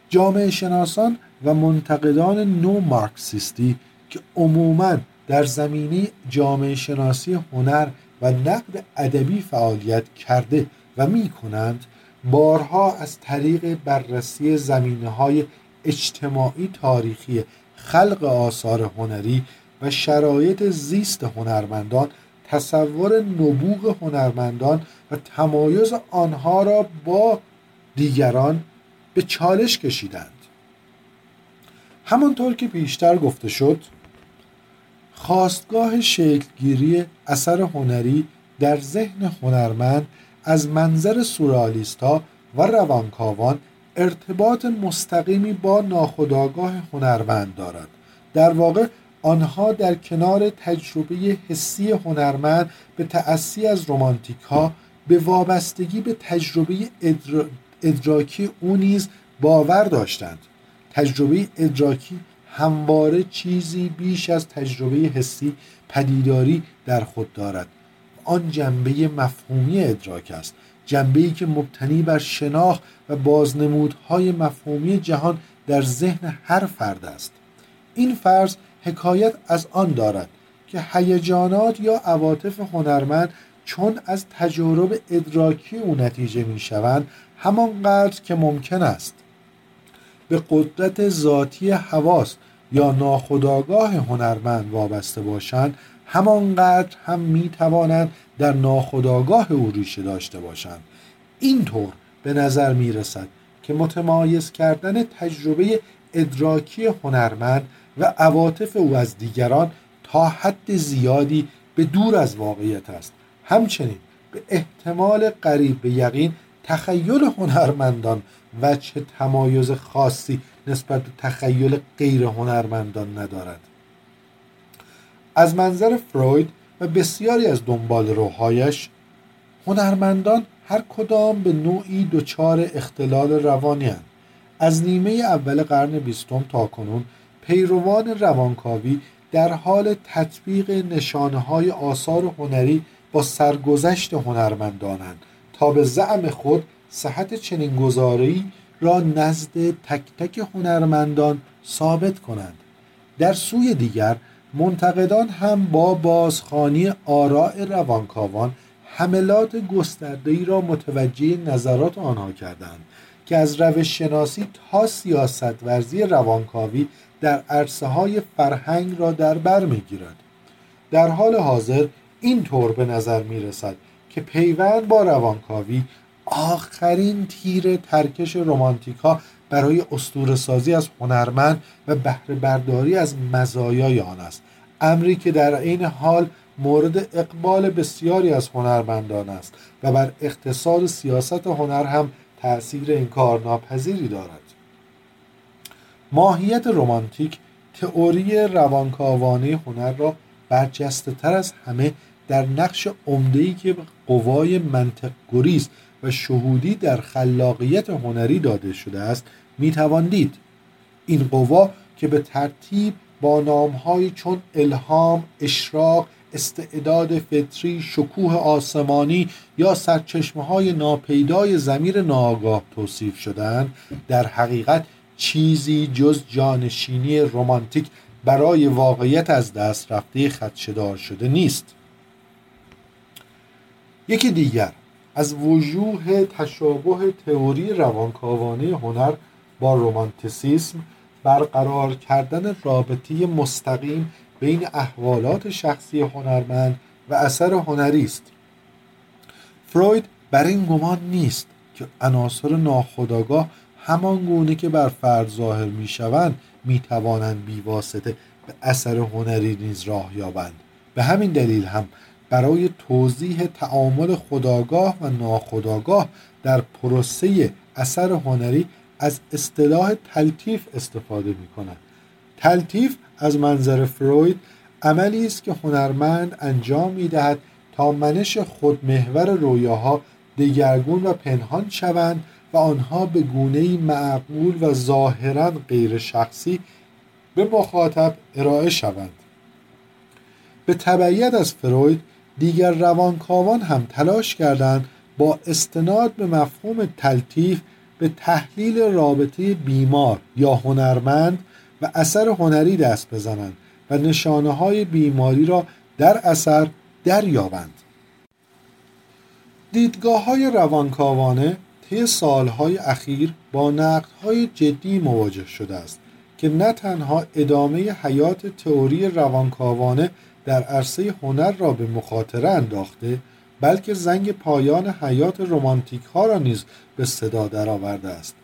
جامعه شناسان و منتقدان نو مارکسیستی که عموما در زمینه جامعه شناسی هنر و نقد ادبی فعالیت کرده و می کنند بارها از طریق بررسی زمینه های اجتماعی تاریخی خلق آثار هنری و شرایط زیست هنرمندان تصور نبوغ هنرمندان و تمایز آنها را با دیگران به چالش کشیدند. همانطور که پیشتر گفته شد خواستگاه شکلگیری اثر هنری در ذهن هنرمند از منظر سورالیستا و روانکاوان ارتباط مستقیمی با ناخودآگاه هنرمند دارد. در واقع آنها در کنار تجربه حسی هنرمند به تأثی از رومانتیک ها به وابستگی به تجربه ادراکی او نیز باور داشتند. تجربه ادراکی همواره چیزی بیش از تجربه حسی پدیداری در خود دارد. آن جنبه مفهومی ادراک است جنبه ای که مبتنی بر شناخت و بازنمودهای مفهومی جهان در ذهن هر فرد است. این فرض حکایت از آن دارد که هیجانات یا عواطف هنرمند چون از تجارب ادراکی او نتیجه می شوند همانقدر که ممکن است. به قدرت ذاتی حواس یا ناخودآگاه هنرمند وابسته باشند همانقدر هم می توانند در ناخودآگاه او ریشه داشته باشند. اینطور به نظر می رسد که متمایز کردن تجربه ادراکی هنرمند و عواطف او از دیگران تا حد زیادی به دور از واقعیت است. همچنین به احتمال قریب به یقین تخیل هنرمندان چه تمایز خاصی نسبت به تخیل غیر هنرمندان ندارد از منظر فروید و بسیاری از دنبال روهایش هنرمندان هر کدام به نوعی دچار اختلال روانی هن. از نیمه اول قرن بیستم تا کنون پیروان روانکاوی در حال تطبیق نشانه های آثار هنری با سرگذشت هنرمندانند به زعم خود صحت چنین گزاری را نزد تک تک هنرمندان ثابت کنند. در سوی دیگر منتقدان هم با بازخانی آراء روانکاوان حملات گسترده‌ای را متوجه نظرات آنها کردند که از روش شناسی تا سیاست ورزی روانکاوی در عرصه های فرهنگ را در بر می‌گیرد. در حال حاضر این طور به نظر می رسد که پیوند با روانکاوی آخرین تیر ترکش رومانتیکا برای استور سازی از هنرمند و بهره برداری از مزایای آن است. امری که در عین حال مورد اقبال بسیاری از هنرمندان است و بر اقتصاد سیاست هنر هم تأثیر این کار ناپذیری دارد. ماهیت رومانتیک تئوری روانکاوانه هنر را برجسته تر از همه در نقش عمده‌ای که قوای منطق گریز و شهودی در خلاقیت هنری داده شده است می‌توان دید. این قوا که به ترتیب با نامهایی چون الهام، اشراق، استعداد فطری، شکوه آسمانی یا سرچشمه های ناپیدای زمیر ناآگاه توصیف شدن در حقیقت چیزی جز جانشینی رمانتیک برای واقعیت از دست رفته خدشدار شده نیست. یکی دیگر. از وجوه تشابه تئوری روانکاوانه هنر با رومانتیسیسم برقرار کردن رابطه مستقیم بین احوالات شخصی هنرمند و اثر هنری است. فروید بر این گمان نیست که عناصر ناخودآگاه همان گونه که بر فرد ظاهر می شوند می توانند بیواسطه به اثر هنری نیز راه یابند. به همین دلیل هم برای توضیح تعامل خداگاه و ناخداگاه در پروسه اثر هنری از اصطلاح تلتیف استفاده می کند تلتیف از منظر فروید عملی است که هنرمند انجام می دهد تا منش خودمحور رویاها دگرگون و پنهان شوند و آنها به گونه معقول و ظاهرا غیر شخصی به مخاطب ارائه شوند. به تبعیت از فروید دیگر روانکاوان هم تلاش کردند با استناد به مفهوم تلتیف به تحلیل رابطه بیمار یا هنرمند و اثر هنری دست بزنند و نشانه های بیماری را در اثر دریابند. دیدگاه های روانکاوانه طی سالهای اخیر با نقدهای جدی مواجه شده است که نه تنها ادامه حیات تئوری روانکاوانه در عرصه هنر را به مخاطره انداخته بلکه زنگ پایان حیات رومانتیک ها را نیز به صدا درآورده است.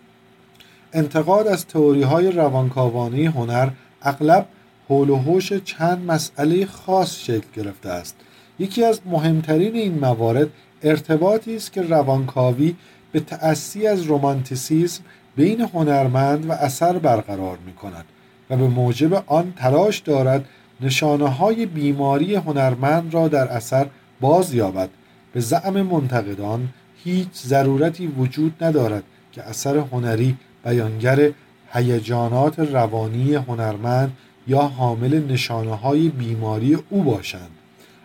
انتقاد از تئوری های روانکاوانه هنر اغلب حول و حوش چند مسئله خاص شکل گرفته است. یکی از مهمترین این موارد ارتباطی است که روانکاوی به تأسی از رومانتیسیزم بین هنرمند و اثر برقرار می کند و به موجب آن تلاش دارد نشانه های بیماری هنرمند را در اثر باز یابد. به زعم منتقدان هیچ ضرورتی وجود ندارد که اثر هنری بیانگر هیجانات روانی هنرمند یا حامل نشانه های بیماری او باشند.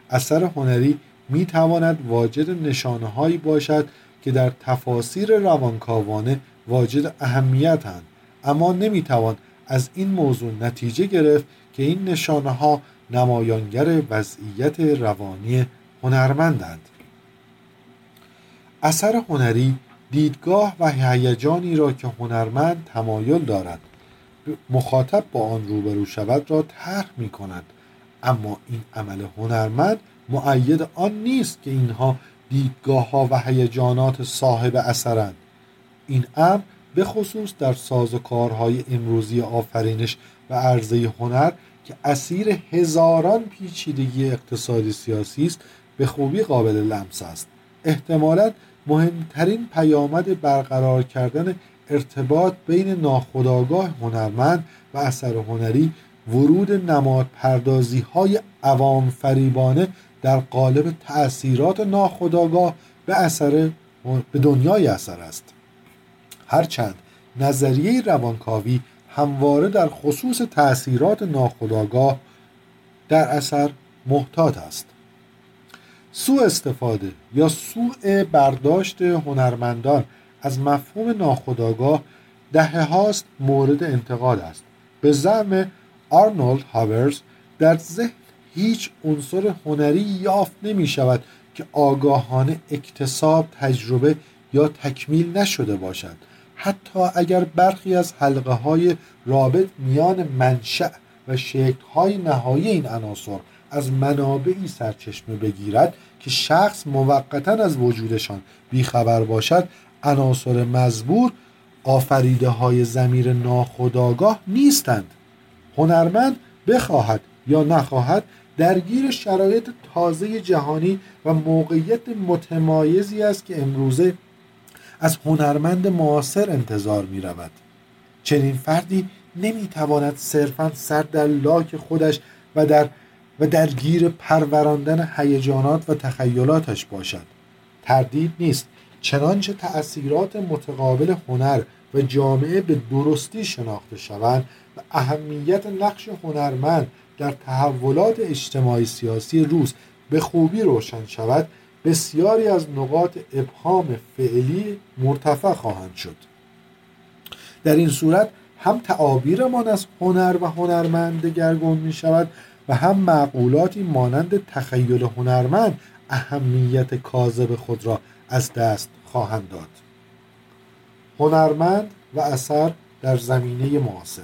اثر هنری می تواند واجد نشانه هایی باشد که در تفاسیر روانکاوانه واجد اهمیتند اما نمی‌توان از این موضوع نتیجه گرفت که این نشانه ها نمایانگر وضعیت روانی هنرمندند. اثر هنری دیدگاه و هیجانی را که هنرمند تمایل دارد مخاطب با آن روبرو شود را طرح می کند اما این عمل هنرمند معید آن نیست که اینها دیدگاه ها و هیجانات صاحب اثرند. این امر به خصوص در سازوکارهای امروزی آفرینش و عرضه هنر که اسیر هزاران پیچیدگی اقتصادی سیاسی است به خوبی قابل لمس است. احتمالا مهمترین پیامد برقرار کردن ارتباط بین ناخودآگاه هنرمند و اثر هنری ورود نماد پردازی های عوام فریبانه در قالب تأثیرات ناخودآگاه به اثر به دنیای اثر است. هرچند نظریه روانکاوی همواره در خصوص تأثیرات ناخودآگاه در اثر محتاط است. سوء استفاده یا سوء برداشت هنرمندان از مفهوم ناخودآگاه دهه هاست مورد انتقاد است. به زعم آرنولد هاورز در ذهن هیچ عنصر هنری یافت نمی شود که آگاهانه اکتساب تجربه یا تکمیل نشده باشد. حتی اگر برخی از حلقه های رابط میان منشأ و شکل های نهایی این عناصر از منابعی سرچشمه بگیرد که شخص موقتا از وجودشان بیخبر باشد عناصر مزبور آفریده های زمیر ناخداگاه نیستند. هنرمند بخواهد یا نخواهد درگیر شرایط تازه جهانی و موقعیت متمایزی است که امروزه از هنرمند معاصر انتظار می رود چنین فردی نمی‌تواند صرفا سر در لاک خودش و در و درگیر پروراندن هیجانات و تخیلاتش باشد. تردید نیست چنانچه تأثیرات متقابل هنر و جامعه به درستی شناخته شوند و اهمیت نقش هنرمند در تحولات اجتماعی سیاسی روز به خوبی روشن شود بسیاری از نقاط ابهام فعلی مرتفع خواهند شد. در این صورت هم تعابیرمان از هنر و هنرمند دگرگون می شود و هم معقولاتی مانند تخیل هنرمند اهمیت کاذب خود را از دست خواهند داد. هنرمند و اثر در زمینه معاصر.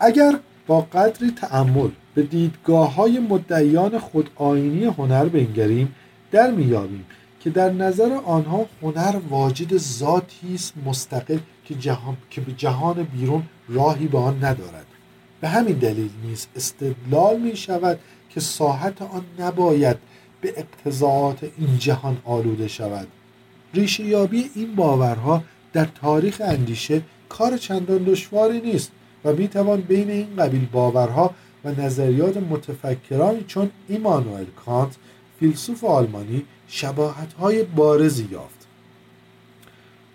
اگر با قدری تأمل به دیدگاه های مدعیان خود آینی هنر بنگریم در میابیم که در نظر آنها هنر واجد ذاتی است مستقل که, جهان، که به جهان بیرون راهی به آن ندارد. به همین دلیل نیز استدلال می شود که ساحت آن نباید به اقتضاعات این جهان آلوده شود. ریشه یابی این باورها در تاریخ اندیشه کار چندان دشواری نیست. و می توان بین این قبیل باورها و نظریات متفکرانی چون ایمانوئل کانت فیلسوف آلمانی شباهت های بارزی یافت.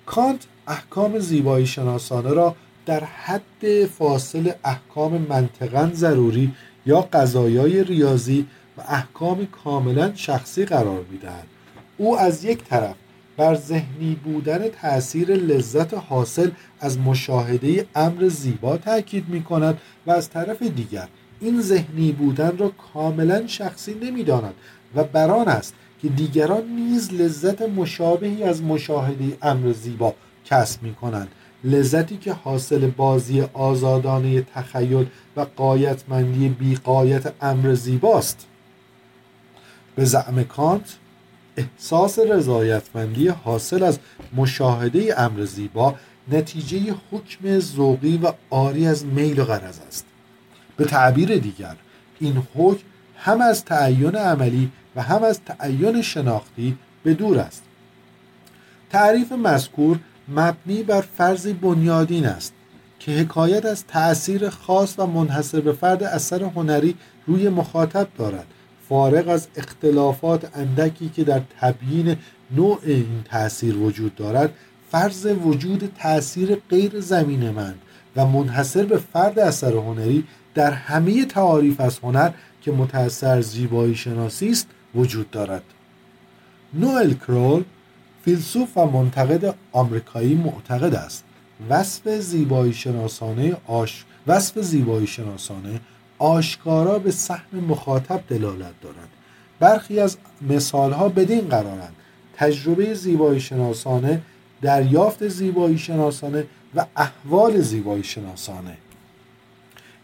کانت احکام زیبایی شناسانه را در حد فاصل احکام منطقا ضروری یا قضایای ریاضی و احکام کاملا شخصی قرار می‌دهد. او از یک طرف بر ذهنی بودن تأثیر لذت حاصل از مشاهده امر زیبا تاکید می کند و از طرف دیگر این ذهنی بودن را کاملا شخصی نمی‌داند و بران است که دیگران نیز لذت مشابهی از مشاهده امر زیبا کسب می کنند لذتی که حاصل بازی آزادانه تخیل و قایتمندی بیقایت امر زیباست. به زعم کانت احساس رضایتمندی حاصل از مشاهده امر زیبا نتیجه حکم ذوقی و آری از میل و غرض است. به تعبیر دیگر این حکم هم از تعین عملی و هم از تعین شناختی به دور است. تعریف مذکور مبنی بر فرضی بنیادین است که حکایت از تأثیر خاص و منحصر به فرد اثر هنری روی مخاطب دارد فارغ از اختلافات اندکی که در تبیین نوع این تأثیر وجود دارد فرض وجود تأثیر غیر زمینمند و منحصر به فرد اثر هنری در همه تعاریف از هنر که متأثر زیبایی شناسی است وجود دارد. نوئل کرول فیلسوف و منتقد آمریکایی معتقد است. وصف زیبایی شناسانه آش وصف زیبایی شناسانه آشکارا به سهم مخاطب دلالت دارد برخی از مثالها بدین قرارند. تجربه زیبایی شناسانه دریافت زیبایی شناسانه و احوال زیبایی شناسانه.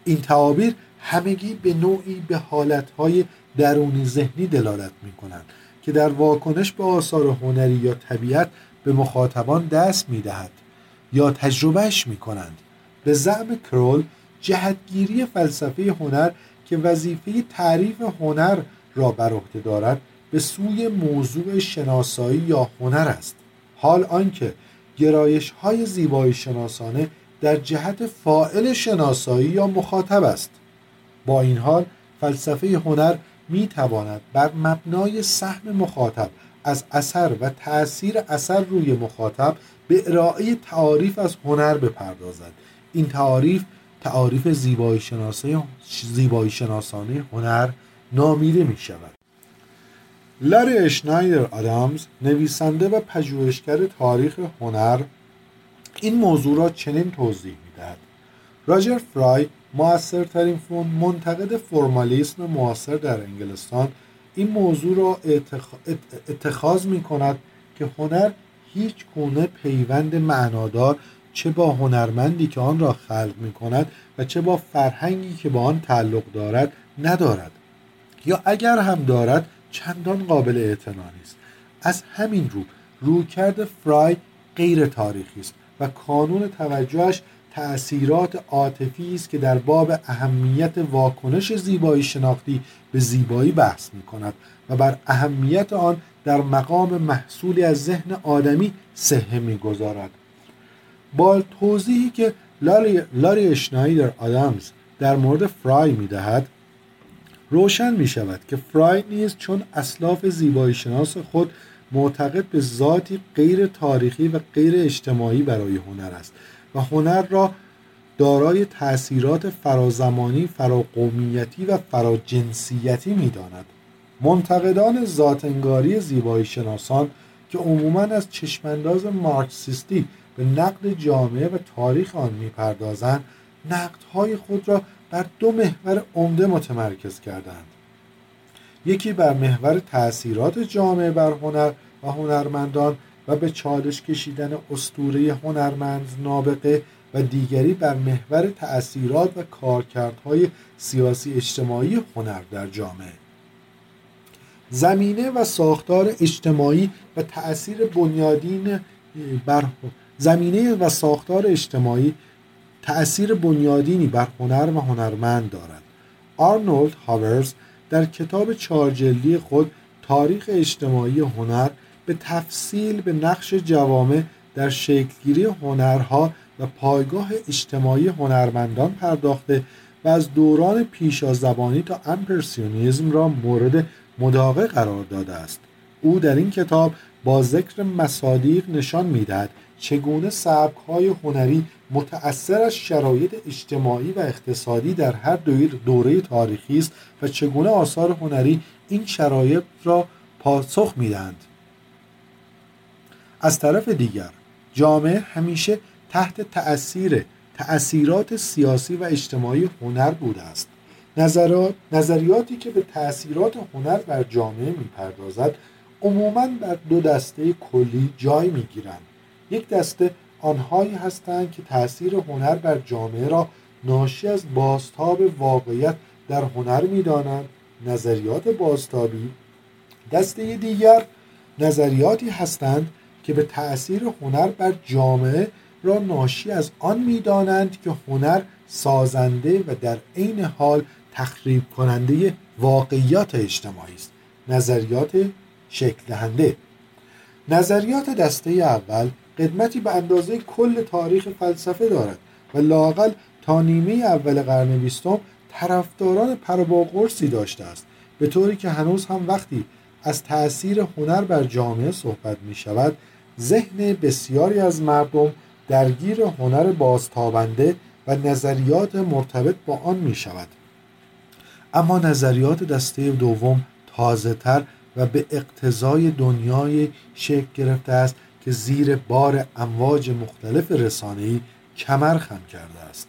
این تعابیر همگی به نوعی به حالتهای درونی ذهنی دلالت می کنند که در واکنش به آثار هنری یا طبیعت به مخاطبان دست می دهد یا تجربهش می کنند به زعم کرول جهتگیری فلسفه هنر که وظیفه تعریف هنر را بر عهده دارد به سوی موضوع شناسایی یا هنر است. حال آنکه گرایش های زیبایی شناسانه در جهت فائل شناسایی یا مخاطب است. با این حال فلسفه هنر می تواند بر مبنای سهم مخاطب از اثر و تأثیر اثر روی مخاطب به ارائه تعاریف از هنر بپردازد. این تعاریف تعاریف زیبایی زیبایی شناسانه هنر نامیده می شود. لاری اشنایدر آدامز نویسنده و پژوهشگر تاریخ هنر این موضوع را چنین توضیح می‌دهد راجر فرای موثرترین منتقد فرمالیسم معاصر در انگلستان این موضوع را اتخاذ می کند که هنر هیچ گونه پیوند معنادار چه با هنرمندی که آن را خلق می کند و چه با فرهنگی که با آن تعلق دارد ندارد. یا اگر هم دارد چندان قابل اعتنا نیست. از همین رو رویکرد فرای غیر تاریخی است و کانون توجهش تأثیرات عاطفی است که در باب اهمیت واکنش زیبایی شناختی به زیبایی بحث می کند و بر اهمیت آن در مقام محصولی از ذهن آدمی صحه می‌گذارد. با توضیحی که لاری, لاری اشنایدر آدامز در مورد فرای می‌دهد روشن می شود که فرای نیز چون اسلاف زیبایی شناس خود معتقد به ذاتی غیر تاریخی و غیر اجتماعی برای هنر است و هنر را دارای تأثیرات فرازمانی، فراقومیتی و فراجنسیتی می داند. منتقدان ذاتنگاری زیبایی شناسان که عموما از چشمانداز مارکسیستی به نقد جامعه و تاریخ آن می‌پردازند نقدهای خود را بر دو محور عمده متمرکز کردند. یکی بر محور تاثیرات جامعه بر هنر و هنرمندان و به چالش کشیدن استوره هنرمند نابغه و دیگری بر محور تأثیرات و کارکردهای سیاسی اجتماعی هنر در جامعه. زمینه و ساختار اجتماعی و تأثیر بنیادین بر زمینه و ساختار اجتماعی تأثیر بنیادینی بر هنر و هنرمند دارد. آرنولد هاورز در کتاب چهارجلدی خود تاریخ اجتماعی هنر به تفصیل به نقش جوامع در شکلگیری هنرها و پایگاه اجتماعی هنرمندان پرداخته و از دوران پیشازبانی تا امپرسیونیزم را مورد مداقه قرار داده است. او در این کتاب با ذکر مصادیق نشان می‌دهد چگونه سبکهای هنری متأثر از شرایط اجتماعی و اقتصادی در هر دوره تاریخی است و چگونه آثار هنری این شرایط را پاسخ می‌دهند؟ از طرف دیگر جامعه همیشه تحت تأثیر تأثیرات سیاسی و اجتماعی هنر بوده است. نظرات، نظریاتی که به تأثیرات هنر بر جامعه می‌پردازد عموما بر دو دسته کلی جای می‌گیرند. یک دسته آنهایی هستند که تأثیر هنر بر جامعه را ناشی از بازتاب واقعیت در هنر می‌دانند. نظریات بازتابی دسته دیگر نظریاتی هستند که به تأثیر هنر بر جامعه را ناشی از آن می‌دانند که هنر سازنده و در عین حال تخریب کننده واقعیات اجتماعی است. نظریات شکل دهنده. نظریات دسته اول قدمتی به اندازه کل تاریخ فلسفه دارد و لاقل تا نیمه اول قرن بیستم طرفداران پرباقرسی داشته است به طوری که هنوز هم وقتی از تأثیر هنر بر جامعه صحبت می شود ذهن بسیاری از مردم درگیر هنر بازتابنده و نظریات مرتبط با آن می شود اما نظریات دسته دوم تازه تر و به اقتضای دنیای شکل گرفته است که زیر بار امواج مختلف رسانه‌ای کمر خم کرده است.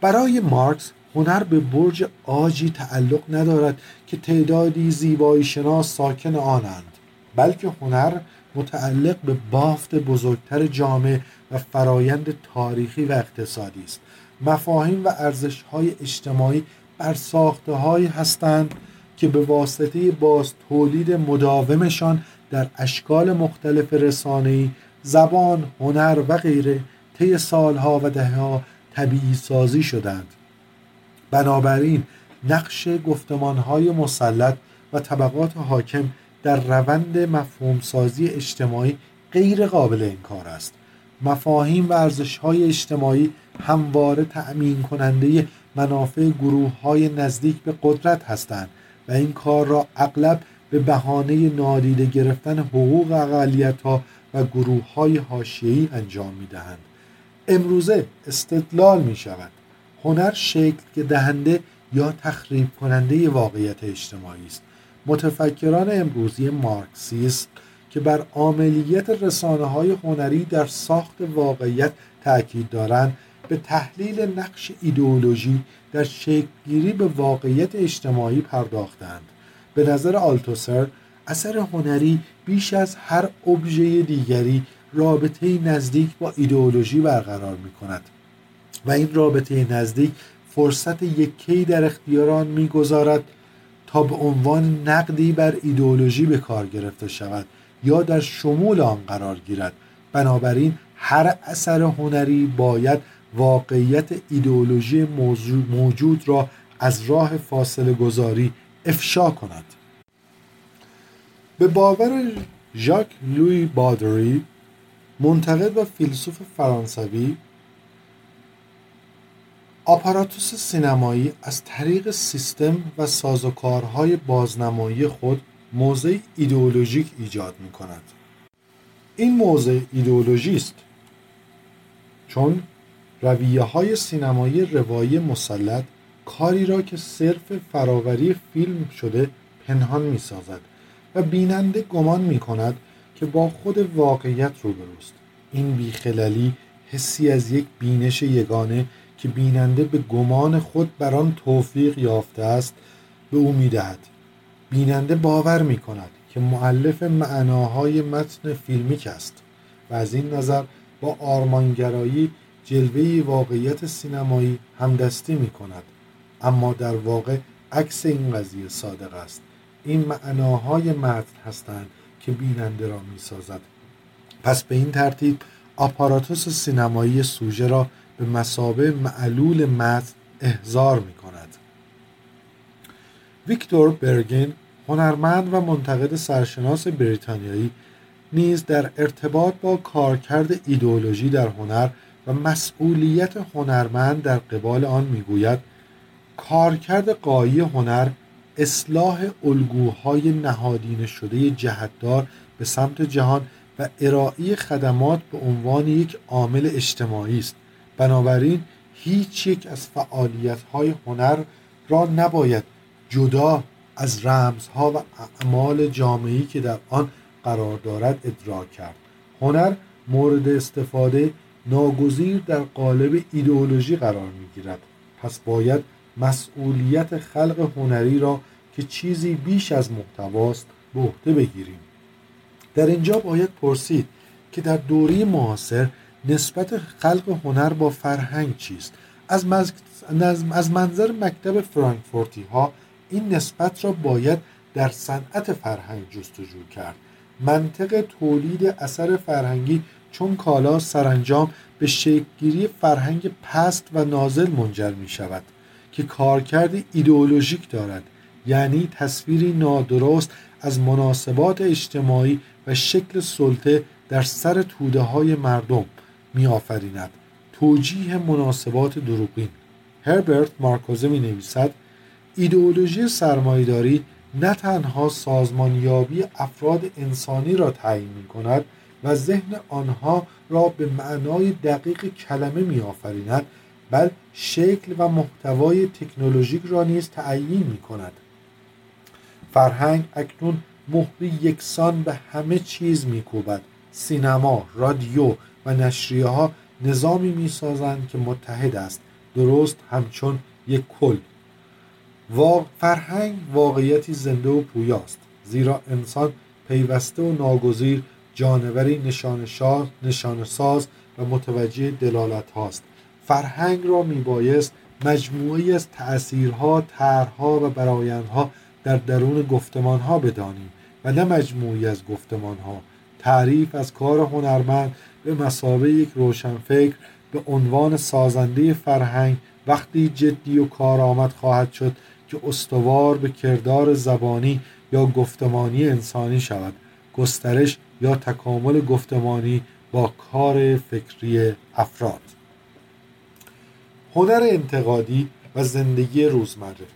برای مارکس هنر به برج آجی تعلق ندارد که تعدادی زیبایی شناس ساکن آنند بلکه هنر متعلق به بافت بزرگتر جامعه و فرایند تاریخی و اقتصادی است. مفاهیم و ارزش‌های اجتماعی بر ساخته هستند که به واسطه باز تولید مداومشان در اشکال مختلف رسانه‌ای زبان، هنر و غیره طی سالها و دهها طبیعی سازی شدند. بنابراین نقش گفتمانهای مسلط و طبقات حاکم در روند مفهوم سازی اجتماعی غیر قابل انکار است. مفاهیم و ارزش‌های اجتماعی همواره تأمین کننده منافع گروه های نزدیک به قدرت هستند و این کار را اغلب به بهانه نادیده گرفتن حقوق اقلیت ها و گروه های حاشیه‌ای انجام می دهند. امروزه استدلال می شود هنر شکل دهنده یا تخریب کننده واقعیت اجتماعی است. متفکران امروزی مارکسیست که بر عملیت رسانه های هنری در ساخت واقعیت تاکید دارند به تحلیل نقش ایدئولوژی در شکلگیری به واقعیت اجتماعی پرداختند به نظر آلتوسر اثر هنری بیش از هر ابژه دیگری رابطه نزدیک با ایدئولوژی برقرار می کند و این رابطه نزدیک فرصت یکی در اختیاران می‌گذارد تا به عنوان نقدی بر ایدئولوژی به کار گرفته شود یا در شمول آن قرار گیرد. بنابراین هر اثر هنری باید واقعیت ایدئولوژی موجود را از راه فاصله گذاری افشا کند. به باور ژاک لوی بادری منتقد و فیلسوف فرانسوی آپاراتوس سینمایی از طریق سیستم و سازوکارهای بازنمایی خود موضع ایدئولوژیک ایجاد می کند این موضع ایدئولوژی است. چون رویه های سینمایی روایی مسلط کاری را که صرف فراوری فیلم شده پنهان می سازد و بیننده گمان می کند که با خود واقعیت روبروست. این بیخلالی حسی از یک بینش یگانه که بیننده به گمان خود بر آن توفیق یافته است به او می‌دهد. بیننده باور می کند که معلف معناهای متن فیلمیک است و از این نظر با آرمانگرایی جلوه واقعیت سینمایی همدستی می کند اما در واقع عکس این قضیه صادق است. این معناهای متن هستند که بیننده را می سازد پس به این ترتیب آپاراتوس سینمایی سوژه را به مسابه معلول متن احضار می کند ویکتور برگن هنرمند و منتقد سرشناس بریتانیایی نیز در ارتباط با کارکرد ایدئولوژی در هنر و مسئولیت هنرمند در قبال آن می‌گوید کارکرد قایی هنر اصلاح الگوهای نهادینه شده جهتدار به سمت جهان و ارائه خدمات به عنوان یک عامل اجتماعی است. بنابراین هیچ یک از فعالیت‌های هنر را نباید جدا از رمزها و اعمال جامعی که در آن قرار دارد ادراک کرد. هنر مورد استفاده ناگزیر در قالب ایدئولوژی قرار می‌گیرد. پس باید مسئولیت خلق هنری را که چیزی بیش از محتواست به عهده بگیریم. در اینجا باید پرسید که در دوره معاصر نسبت خلق هنر با فرهنگ چیست؟ از, از منظر مکتب فرانکفورتی ها این نسبت را باید در صنعت فرهنگ جستجو کرد. منطق تولید اثر فرهنگی چون کالا سرانجام به شکلگیری فرهنگ پست و نازل منجر می شود که کارکرد ایدئولوژیک دارد یعنی تصویری نادرست از مناسبات اجتماعی و شکل سلطه در سر توده های مردم می آفریند توجیه مناسبات دروغین. هربرت مارکوزه می نویسد ایدئولوژی سرمایداری نه تنها سازمانیابی افراد انسانی را تعیین می کند و ذهن آنها را به معنای دقیق کلمه می آفریند بل شکل و محتوای تکنولوژیک را نیز تعیین می کند فرهنگ اکنون مهری یکسان به همه چیز میکوبد. سینما رادیو و نشریه ها نظامی می‌سازند که متحد است. درست همچون یک کل. فرهنگ واقعیتی زنده و پویاست. زیرا انسان پیوسته و ناگزیر جانوری نشان ساز و متوجه دلالت هاست فرهنگ را میبایست مجموعی از تأثیرها، طرحها و برایندها در درون گفتمان ها بدانیم و نه مجموعی از گفتمان ها تعریف از کار هنرمند به مسابه یک روشنفکر به عنوان سازنده فرهنگ وقتی جدی و کارآمد خواهد شد که استوار به کردار زبانی یا گفتمانی انسانی شود. گسترش یا تکامل گفتمانی با کار فکری افراد. هنر انتقادی و زندگی روزمره.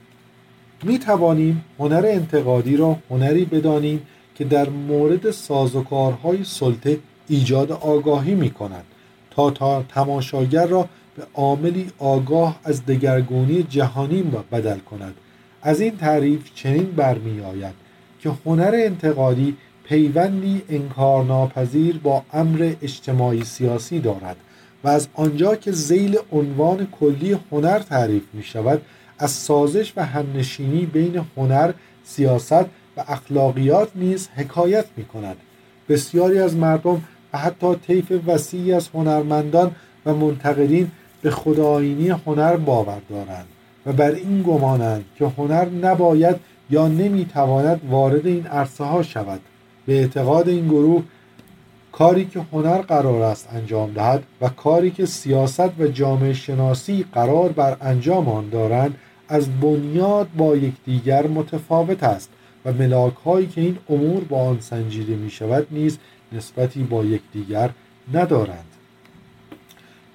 می توانیم هنر انتقادی را هنری بدانیم که در مورد سازوکارهای سلطه ایجاد آگاهی می کند تا, تا تماشاگر را به عاملی آگاه از دگرگونی جهانی بدل کند. از این تعریف چنین برمیآید که هنر انتقادی پیوندی انکارناپذیر با امر اجتماعی سیاسی دارد. و از آنجا که زیل عنوان کلی هنر تعریف می شود از سازش و همنشینی بین هنر، سیاست و اخلاقیات نیز حکایت می کند. بسیاری از مردم و حتی طیف وسیعی از هنرمندان و منتقدین به خداینی هنر باور دارند و بر این گمانند که هنر نباید یا نمی‌تواند وارد این عرصه ها شود به اعتقاد این گروه کاری که هنر قرار است انجام دهد و کاری که سیاست و جامعه شناسی قرار بر انجام آن دارند از بنیاد با یکدیگر متفاوت است و ملاک هایی که این امور با آن سنجیده می شود نیز نسبتی با یکدیگر ندارند.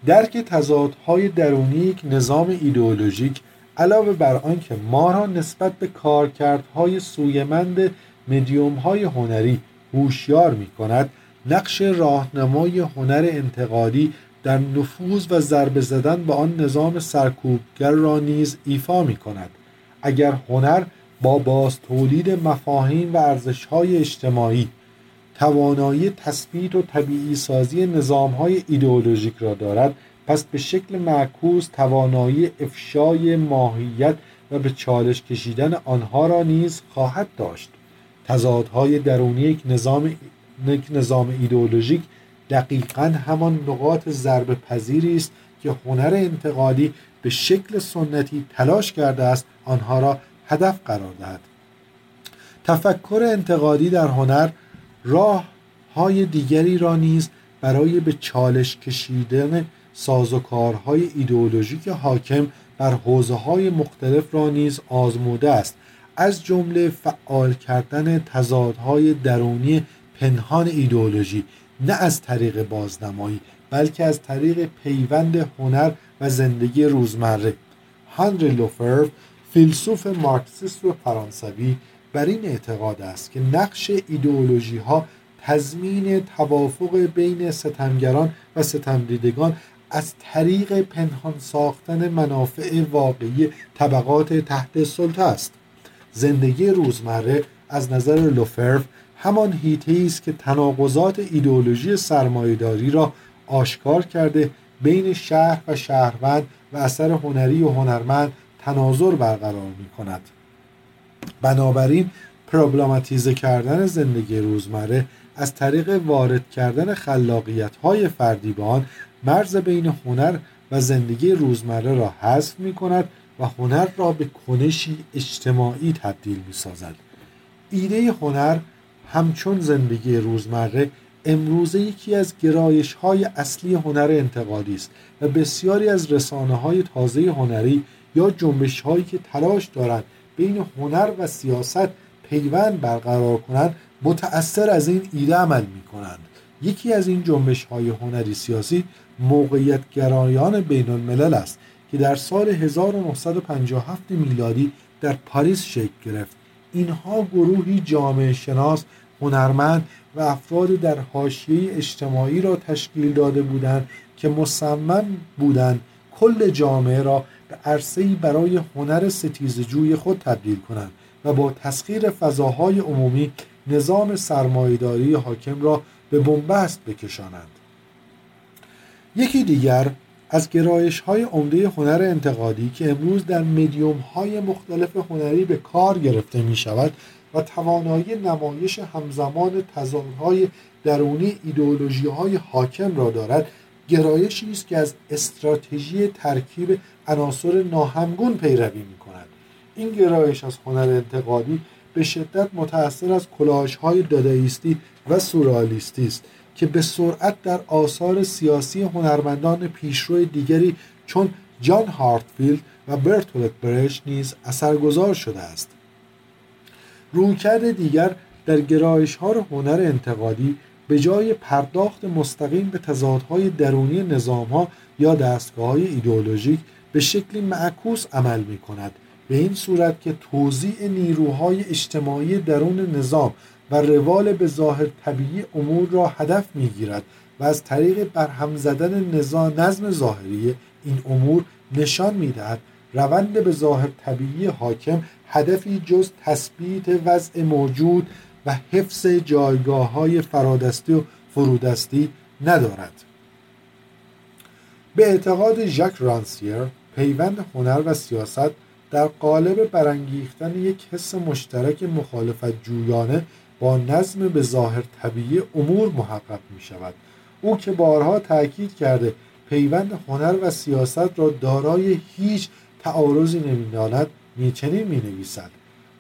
درک تضادهای درونی یک نظام ایدئولوژیک علاوه بر آنکه ما را نسبت به کارکردهای سویمند مدیوم های هنری هوشیار می کند نقش راهنمای هنر انتقادی در نفوذ و ضربه زدن به آن نظام سرکوبگر را نیز ایفا می کند اگر هنر با باز تولید مفاهیم و ارزشهای اجتماعی توانایی تثبیت و طبیعی سازی نظام های ایدئولوژیک را دارد پس به شکل معکوس توانایی افشای ماهیت و به چالش کشیدن آنها را نیز خواهد داشت. تضادهای درونی یک نظام, نظام ایدئولوژیک دقیقا همان نقاط ضرب پذیری است که هنر انتقادی به شکل سنتی تلاش کرده است آنها را هدف قرار دهد. تفکر انتقادی در هنر راه های دیگری را نیز برای به چالش کشیدن سازوکارهای ایدئولوژیک حاکم بر حوزه های مختلف را نیز آزموده است. از جمله فعال کردن تضادهای درونی پنهان ایدئولوژی نه از طریق بازنمایی بلکه از طریق پیوند هنر و زندگی روزمره. هانری لوفر فیلسوف مارکسیست و فرانسوی بر این اعتقاد است که نقش ایدئولوژی ها تضمین توافق بین ستمگران و ستمدیدگان از طریق پنهان ساختن منافع واقعی طبقات تحت سلطه است. زندگی روزمره از نظر لوفرف همان هیته است که تناقضات ایدئولوژی سرمایهداری را آشکار کرده بین شهر و شهروند و اثر هنری و هنرمند تناظر برقرار می کند بنابراین پروبلماتیزه کردن زندگی روزمره از طریق وارد کردن خلاقیت های فردی مرز بین هنر و زندگی روزمره را حذف می کند و هنر را به کنشی اجتماعی تبدیل می سازد ایده هنر همچون زندگی روزمره امروزه یکی از گرایش های اصلی هنر انتقادی است و بسیاری از رسانه های تازه هنری یا جنبش هایی که تلاش دارند بین هنر و سیاست پیوند برقرار کنند متأثر از این ایده عمل می کنند یکی از این جنبش های هنری سیاسی موقعیت گرایان بین الملل است که در سال 1957 میلادی در پاریس شکل گرفت. اینها گروهی جامعه شناس هنرمند و افراد در حاشیه اجتماعی را تشکیل داده بودند که مصمم بودند کل جامعه را به عرصه‌ای برای هنر ستیزجوی خود تبدیل کنند و با تسخیر فضاهای عمومی نظام سرمایهداری حاکم را به بنبست بکشانند. یکی دیگر از گرایش های عمده هنر انتقادی که امروز در میدیوم های مختلف هنری به کار گرفته می شود و توانایی نمایش همزمان تضادهای درونی ایدئولوژی های حاکم را دارد. گرایشی است که از استراتژی ترکیب عناصر ناهمگون پیروی می کند این گرایش از هنر انتقادی به شدت متأثر از کلاش های داداییستی و سورالیستی است که به سرعت در آثار سیاسی هنرمندان پیشرو دیگری چون جان هارتفیلد و برتولت برش نیز اثرگذار شده است. رویکرد دیگر در گرایش ها هنر انتقادی به جای پرداخت مستقیم به تضادهای درونی نظام ها یا دستگاه های ایدئولوژیک به شکلی معکوس عمل می کند به این صورت که توضیع نیروهای اجتماعی درون نظام و روال به ظاهر طبیعی امور را هدف می گیرد و از طریق برهم زدن نظام نظم ظاهری این امور نشان می دهد روند به ظاهر طبیعی حاکم هدفی جز تثبیت وضع موجود و حفظ جایگاه های فرادستی و فرودستی ندارد. به اعتقاد ژاک رانسیر پیوند هنر و سیاست در قالب برانگیختن یک حس مشترک مخالفت جویانه با نظم به ظاهر طبیعی امور محقق می شود او که بارها تاکید کرده پیوند هنر و سیاست را دارای هیچ تعارضی نمی‌داند چنین می نویسد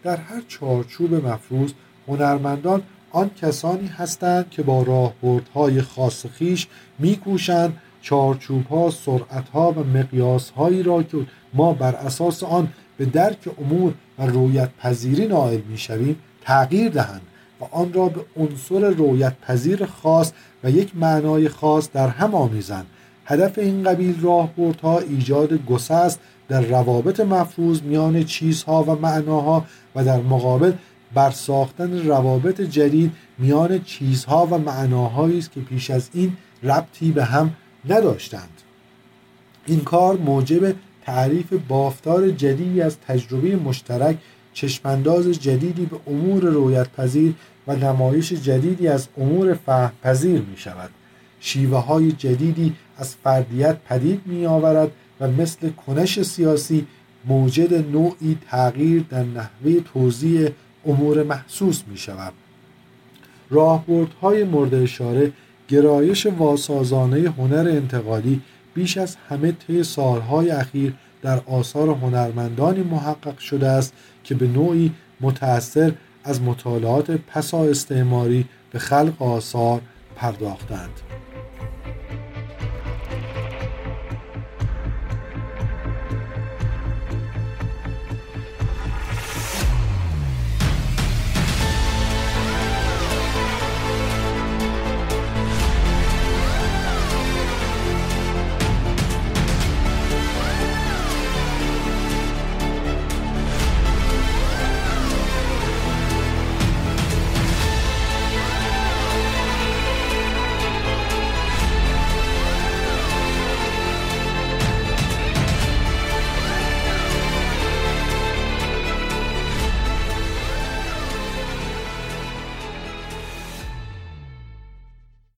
در هر چارچوب مفروض هنرمندان آن کسانی هستند که با راهبردهای خاص خیش میکوشند چارچوبها سرعتها و مقیاسهایی را که ما بر اساس آن به درک امور و رویت پذیری نائل می‌شویم تغییر دهند و آن را به عنصر رویت پذیر خاص و یک معنای خاص در هم آمیزند. هدف این قبیل راهبردها ایجاد گسست در روابط مفروض میان چیزها و معناها و در مقابل برساختن روابط جدید میان چیزها و معناهایی است که پیش از این ربطی به هم نداشتند. این کار موجب تعریف بافتار جدیدی از تجربه مشترک چشمانداز جدیدی به امور رویت پذیر و نمایش جدیدی از امور فهم پذیر می شود شیوه های جدیدی از فردیت پدید می آورد و مثل کنش سیاسی موجد نوعی تغییر در نحوه توضیح امور محسوس می شود راهبردهای مورد اشاره گرایش واسازانه هنر انتقالی بیش از همه طی سالهای اخیر در آثار هنرمندانی محقق شده است که به نوعی متأثر از مطالعات پسا استعماری به خلق آثار پرداختند.